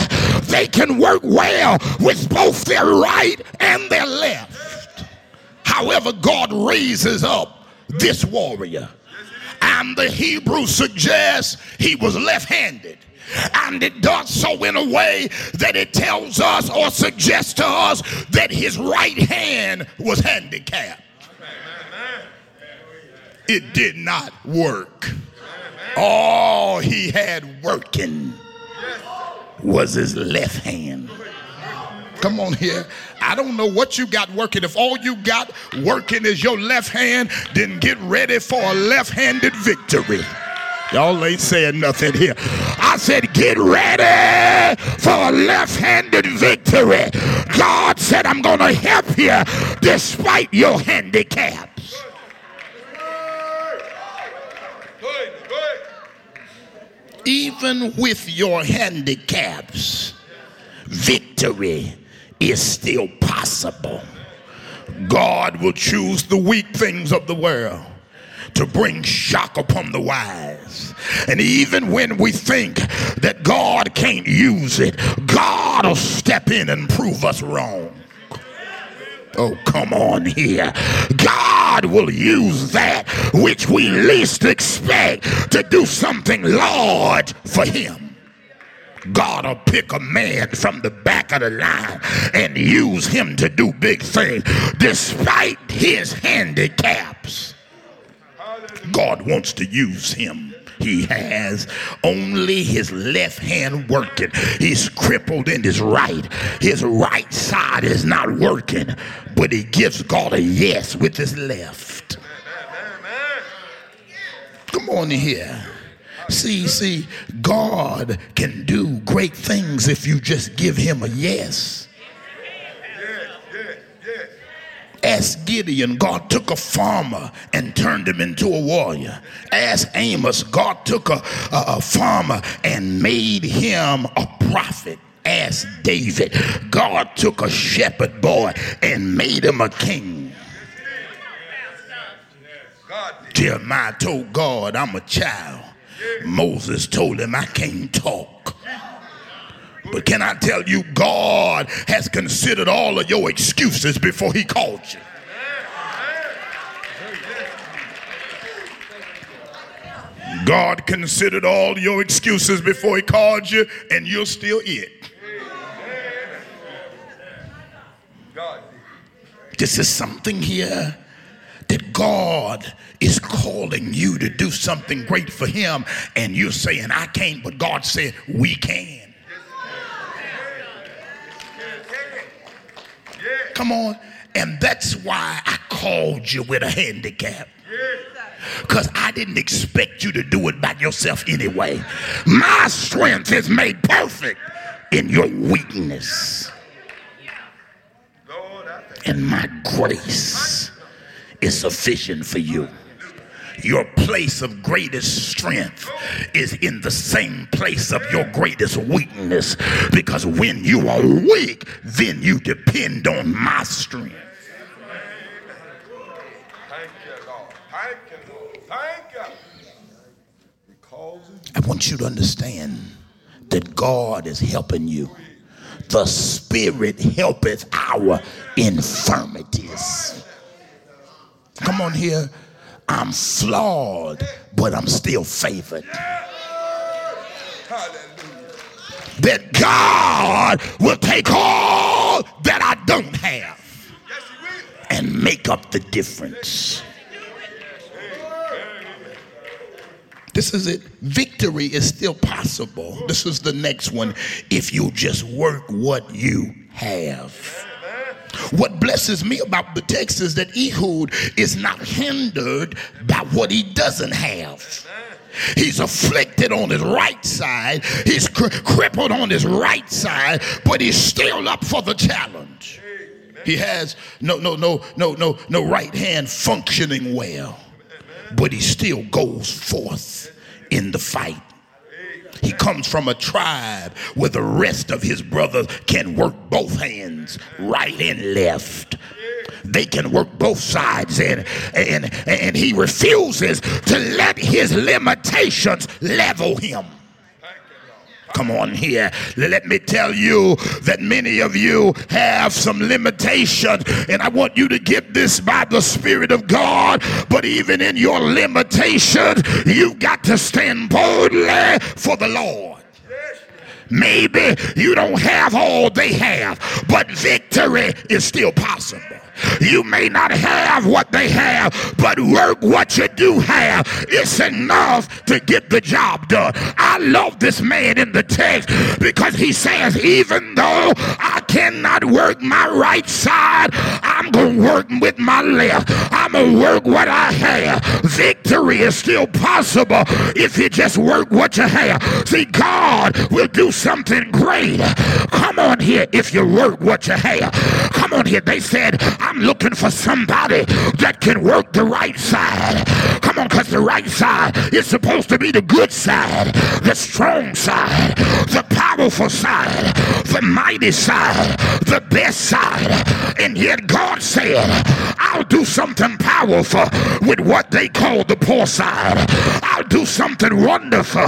[SPEAKER 1] they can work well with both their right and their left. However, God raises up this warrior. And the Hebrew suggests he was left handed. And it does so in a way that it tells us or suggests to us that his right hand was handicapped. It did not work. All he had working was his left hand. Come on here. I don't know what you got working. If all you got working is your left hand, then get ready for a left handed victory. Y'all ain't saying nothing here. I said, get ready for a left handed victory. God said, I'm going to help you despite your handicaps. Even with your handicaps, victory is still possible. God will choose the weak things of the world to bring shock upon the wise. And even when we think that God can't use it, God will step in and prove us wrong. Oh, come on here. God will use that which we least expect to do something large for Him. God will pick a man from the back of the line and use him to do big things despite his handicaps. God wants to use him. He has only his left hand working. He's crippled in his right. His right side is not working, but he gives God a yes with his left. Come on here. See, see, God can do great things if you just give him a yes. Ask Gideon, God took a farmer and turned him into a warrior. Ask Amos, God took a, a, a farmer and made him a prophet. Ask David, God took a shepherd boy and made him a king. Jeremiah told God, I'm a child. Moses told him, I can't talk. But can I tell you, God has considered all of your excuses before He called you. God considered all your excuses before He called you, and you're still it. This is something here that God is calling you to do something great for Him, and you're saying, I can't, but God said, We can. Come on. And that's why I called you with a handicap. Because I didn't expect you to do it by yourself anyway. My strength is made perfect in your weakness. And my grace is sufficient for you. Your place of greatest strength is in the same place of your greatest weakness. Because when you are weak, then you depend on my strength.
[SPEAKER 2] Thank you, Lord. Thank you, Lord. Thank you.
[SPEAKER 1] I want you to understand that God is helping you. The Spirit helpeth our infirmities. Come on here. I'm flawed, but I'm still favored. That God will take all that I don't have and make up the difference. This is it. Victory is still possible. This is the next one. If you just work what you have. What blesses me about the text is that Ehud is not hindered by what he doesn't have. He's afflicted on his right side, he's cri- crippled on his right side, but he's still up for the challenge. He has no, no, no, no, no, no right hand functioning well, but he still goes forth in the fight. He comes from a tribe where the rest of his brothers can work both hands, right and left. They can work both sides, and, and, and he refuses to let his limitations level him. Come on here. Let me tell you that many of you have some limitations, and I want you to get this by the Spirit of God. But even in your limitations, you've got to stand boldly for the Lord. Maybe you don't have all they have, but victory is still possible. You may not have what they have, but work what you do have. It's enough to get the job done. I love this man in the text because he says, even though I cannot work my right side, I'm going to work with my left. I'm going to work what I have. Victory is still possible if you just work what you have. See, God will do something great. Come on here if you work what you have. Come on here. They said, I'm looking for somebody that can work the right side. Come on, because the right side is supposed to be the good side, the strong side, the powerful side, the mighty side, the best side. And yet God said, I'll do something powerful with what they call the poor side. I'll do something wonderful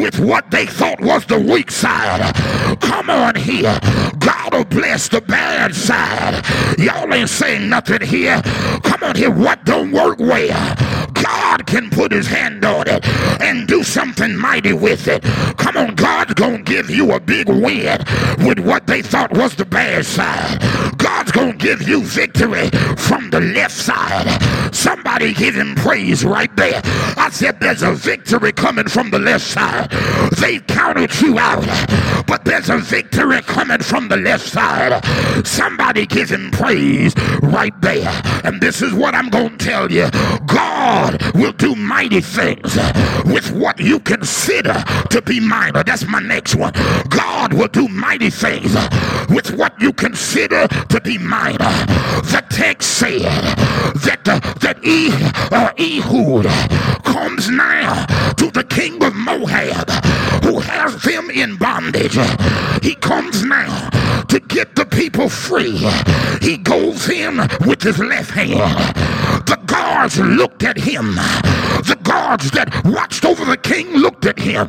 [SPEAKER 1] with what they thought was the weak side. Come on here. God will bless the bad side. Y'all ain't saying nothing here. Come on here. What don't work well? God can put his hand on it and do something mighty with it. Come on, God's gonna give you a big win with what they thought was the bad side. God's gonna give you victory from the left side. Somebody give him praise right there. I said there's a victory coming from the left side. They've counted you out, but there's a victory coming from the left side. Somebody give him praise right there. And this is what I'm gonna tell you. God will do mighty things with what you consider to be minor. That's my next one. God will do mighty things with what you consider to be minor. The text said that uh, that e, uh, Ehud comes now to the king of Moab who has them in bondage. He comes now to get the people free. He goes in with his left hand. The guards looked at him. The guards that watched over the king looked at him.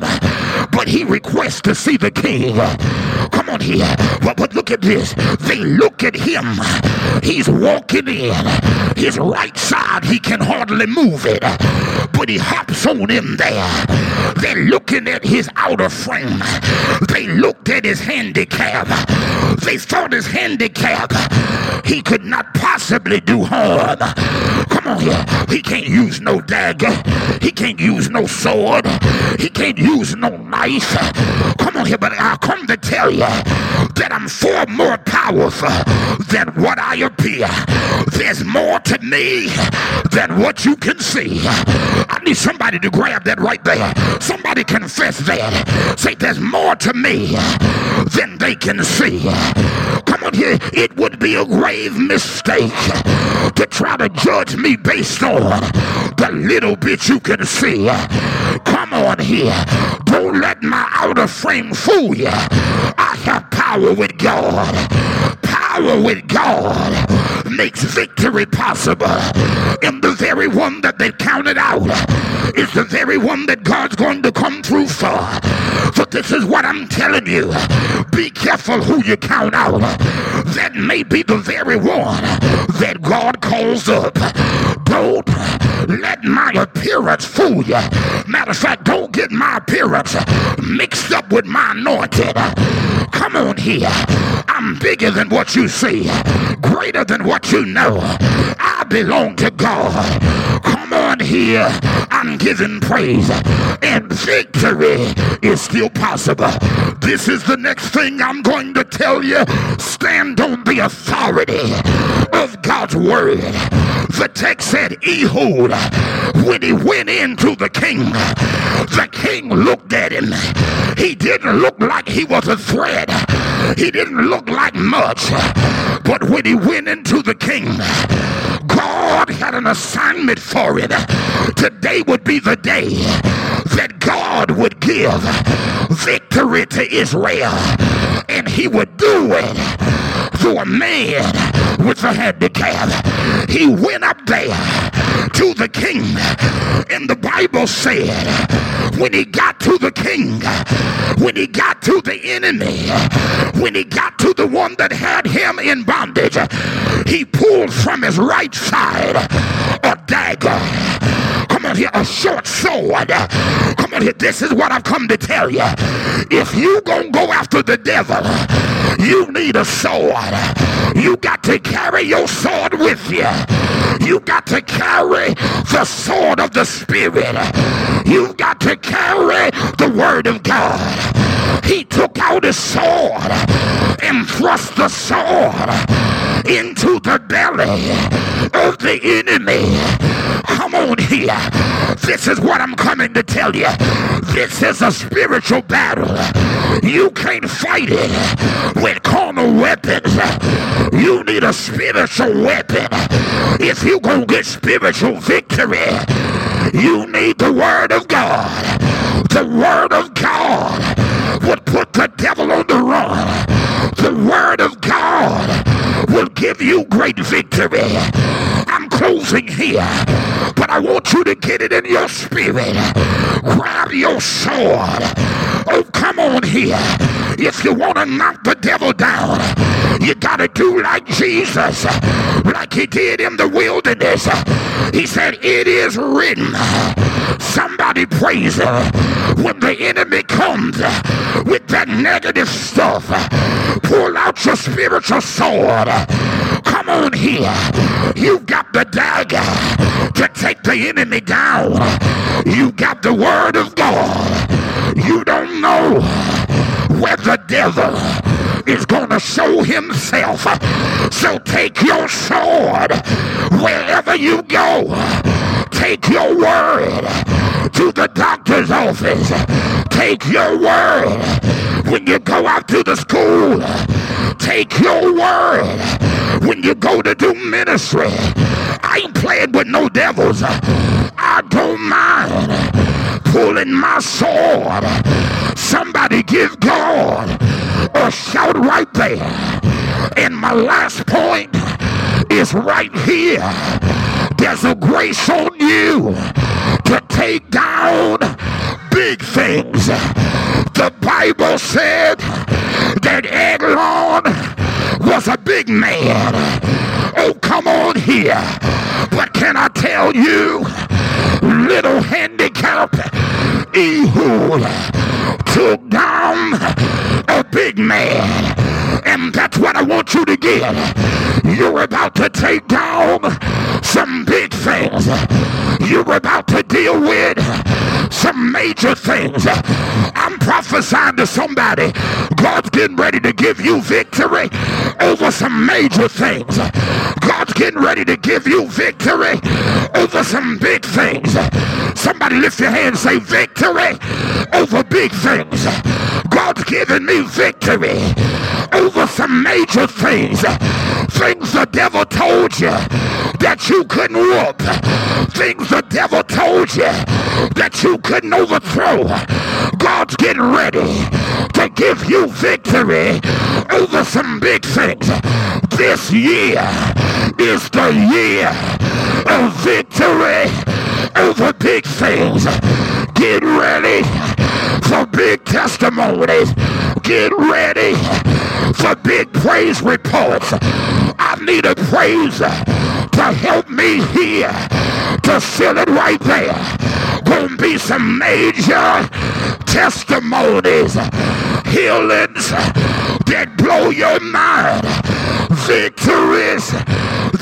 [SPEAKER 1] But he requests to see the king. Come on here. But, but look at this. They look at him. He's walking in. His right side, he can hardly move it. But he hops on in there. They're looking at his outer frame. They looked at his handicap. They thought his handicap, he could not possibly do harm. Come on here. He can't use no dagger. He can't use no sword. He can't use no knife. Come on here, but I come to tell you that I'm far more powerful than what I appear. There's more to me than what you can see. I need somebody to grab that right there. Somebody confess that. Say, there's more to me than they can see. Come on here. It would be a grave mistake to try to judge me based on the little bit you can see. Come on here. Don't let my outer frame fool you. I have power with God. Power with God makes victory possible. And the very one that they counted out is the very one that God's going to come through for. So this is what I'm telling you. Be careful who you count out. That may be the very one that God calls up. Don't let my appearance fool you. Matter of fact, don't get my appearance mixed up with my anointing. Come on here. I'm bigger than what you see, greater than what you know. I belong to God. Come on here. I'm giving praise, and victory is still possible. This is the next thing I'm going to tell you. Stand on the authority of God's word. The text said, Ehud, when he went into the king, the king looked at him. He didn't look like he was a threat. He didn't look like much. But when he went into the king, God had an assignment for it. Today would be the day that God would give victory to Israel, and he would do it through a man with a handicap. He went up there to the king, and the Bible said, when he got to the king, when he got to the enemy, when he got to the one that had him in bondage, he pulled from his right side a dagger. On here, a short sword. Come on here, this is what I've come to tell you. If you gonna go after the devil, you need a sword. You got to carry your sword with you. You got to carry the sword of the Spirit. You got to carry the Word of God. He took out his sword and thrust the sword into the belly of the enemy. Come on here. This is what I'm coming to tell you. This is a spiritual battle. You can't fight it with carnal weapons. You need a spiritual weapon. If you gonna get spiritual victory, you need the word of God. The word of God would put the devil on the run. The word of God will give you great victory. I'm closing here, but I want you to get it in your spirit. Grab your sword. Oh, come on here. If you want to knock the devil down, you got to do like Jesus, like he did in the wilderness. He said, It is written. Somebody praise him. When the enemy comes with that negative stuff, pull out your spiritual sword. Come on here. You've got the dagger to take the enemy down. You've got the word of God. You don't know where the devil is going to show himself. So take your sword wherever you go. Take your word to the doctor's office. Take your word when you go out to the school. Take your word when you go to do ministry. I ain't playing with no devils. I don't mind pulling my sword. Somebody give God a shout right there. And my last point is right here. There's a grace on you to take down big things. The Bible said that Eglon was a big man. Oh, come on here. But can I tell you, little handicap Ehud took down a big man. And that's what I want you to get. You're about to take down some big things. You're about to deal with some major things. I'm prophesying to somebody. God's getting ready to give you victory over some major things. God's getting ready to give you victory over some big things. Somebody lift your hand and say victory over big things. God's giving me victory over some major things. Things the devil told you that you couldn't whoop. Things the devil told you that you couldn't overthrow. God's getting ready to give you victory over some big things. This year is the year of victory over big things. Get ready for big testimonies. Get ready for big praise reports. I need a praise to help me here to fill it right there. Gonna be some major testimonies, healings that blow your mind, victories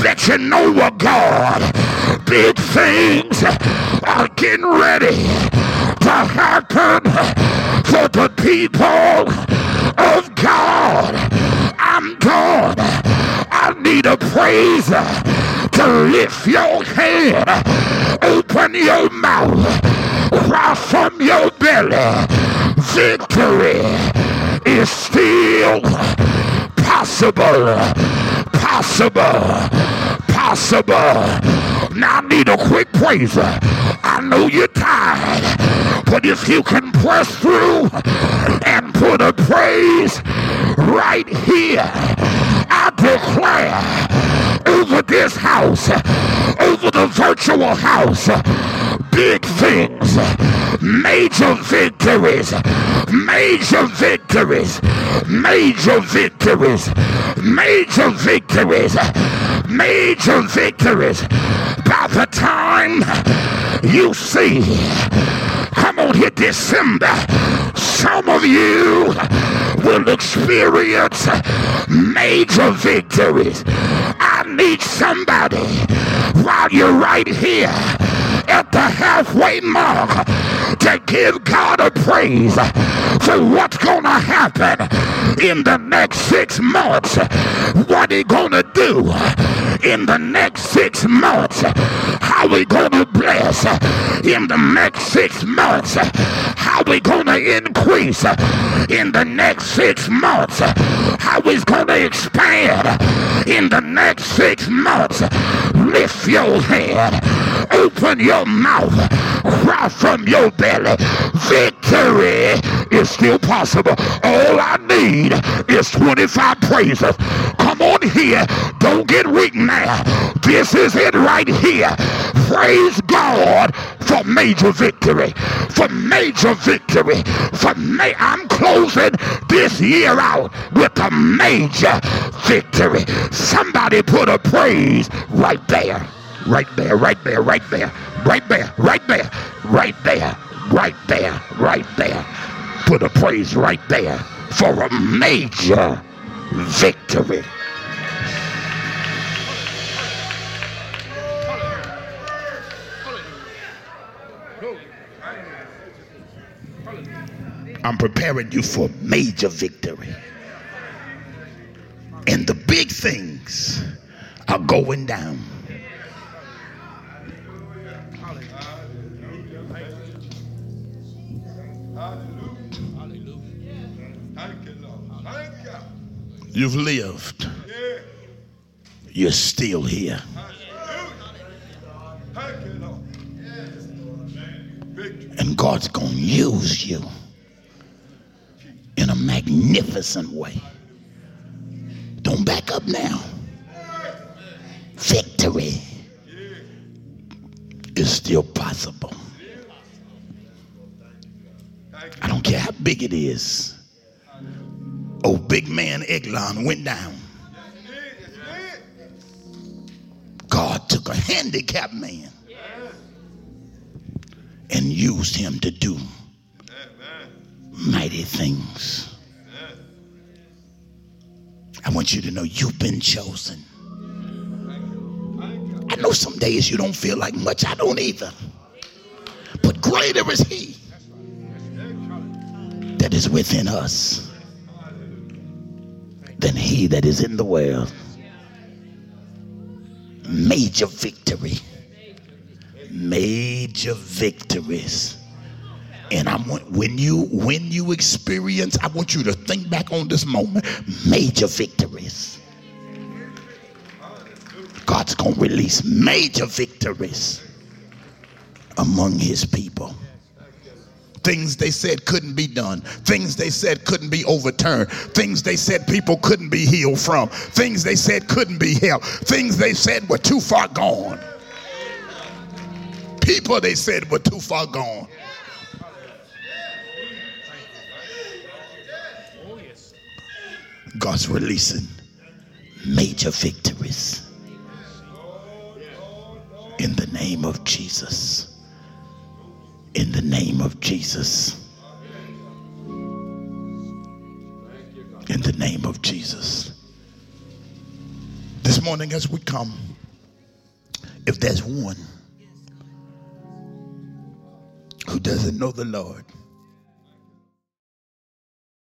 [SPEAKER 1] that you know are God. Big things are getting ready to happen for the people of God. I'm God. I need a praise to lift your head. Open your mouth. Cry from your belly. Victory is still possible. Possible. Possible. Now I need a quick praiser. I know you're tired, but if you can press through and put a praise right here, I declare over this house, over the virtual house, big things, major victories, major victories, major victories, major victories, major victories. The time you see, come on here, December, some of you will experience major victories. I need somebody while you're right here at the halfway mark to give God a praise for what's going to happen in the next six months. What he going to do in the next six months? How we to bless in the next six months? How we to increase in the next six months? How we to expand in the next six months? Lift your head. Open your mouth. Cry from your belly. Victory is still possible. All I need is 25 praises. Come on here. Don't get weak now. This is it right here. Praise God for major victory. For major victory. For ma- I'm closing this year out with a major victory. Somebody put a praise right there. Right there, right there, right there, right there, right there, right there, right there, right there. Put a praise right there for a major victory. I'm preparing you for major victory. And the big things are going down. You've lived. You're still here. And God's going to use you magnificent way. Don't back up now. Victory is still possible. I don't care how big it is. Oh, big man Eglon went down. God took a handicapped man and used him to do mighty things. I want you to know you've been chosen. I know some days you don't feel like much. I don't either. But greater is he that is within us than he that is in the world. Major victory. Major victories. And I want when you when you experience, I want you to think back on this moment. Major victories. God's gonna release major victories among his people things they said couldn't be done, things they said couldn't be overturned, things they said people couldn't be healed from, things they said couldn't be helped, things they said were too far gone. People they said were too far gone. God's releasing major victories in the name of Jesus. In the name of Jesus. In the name of Jesus. This morning, as we come, if there's one who doesn't know the Lord,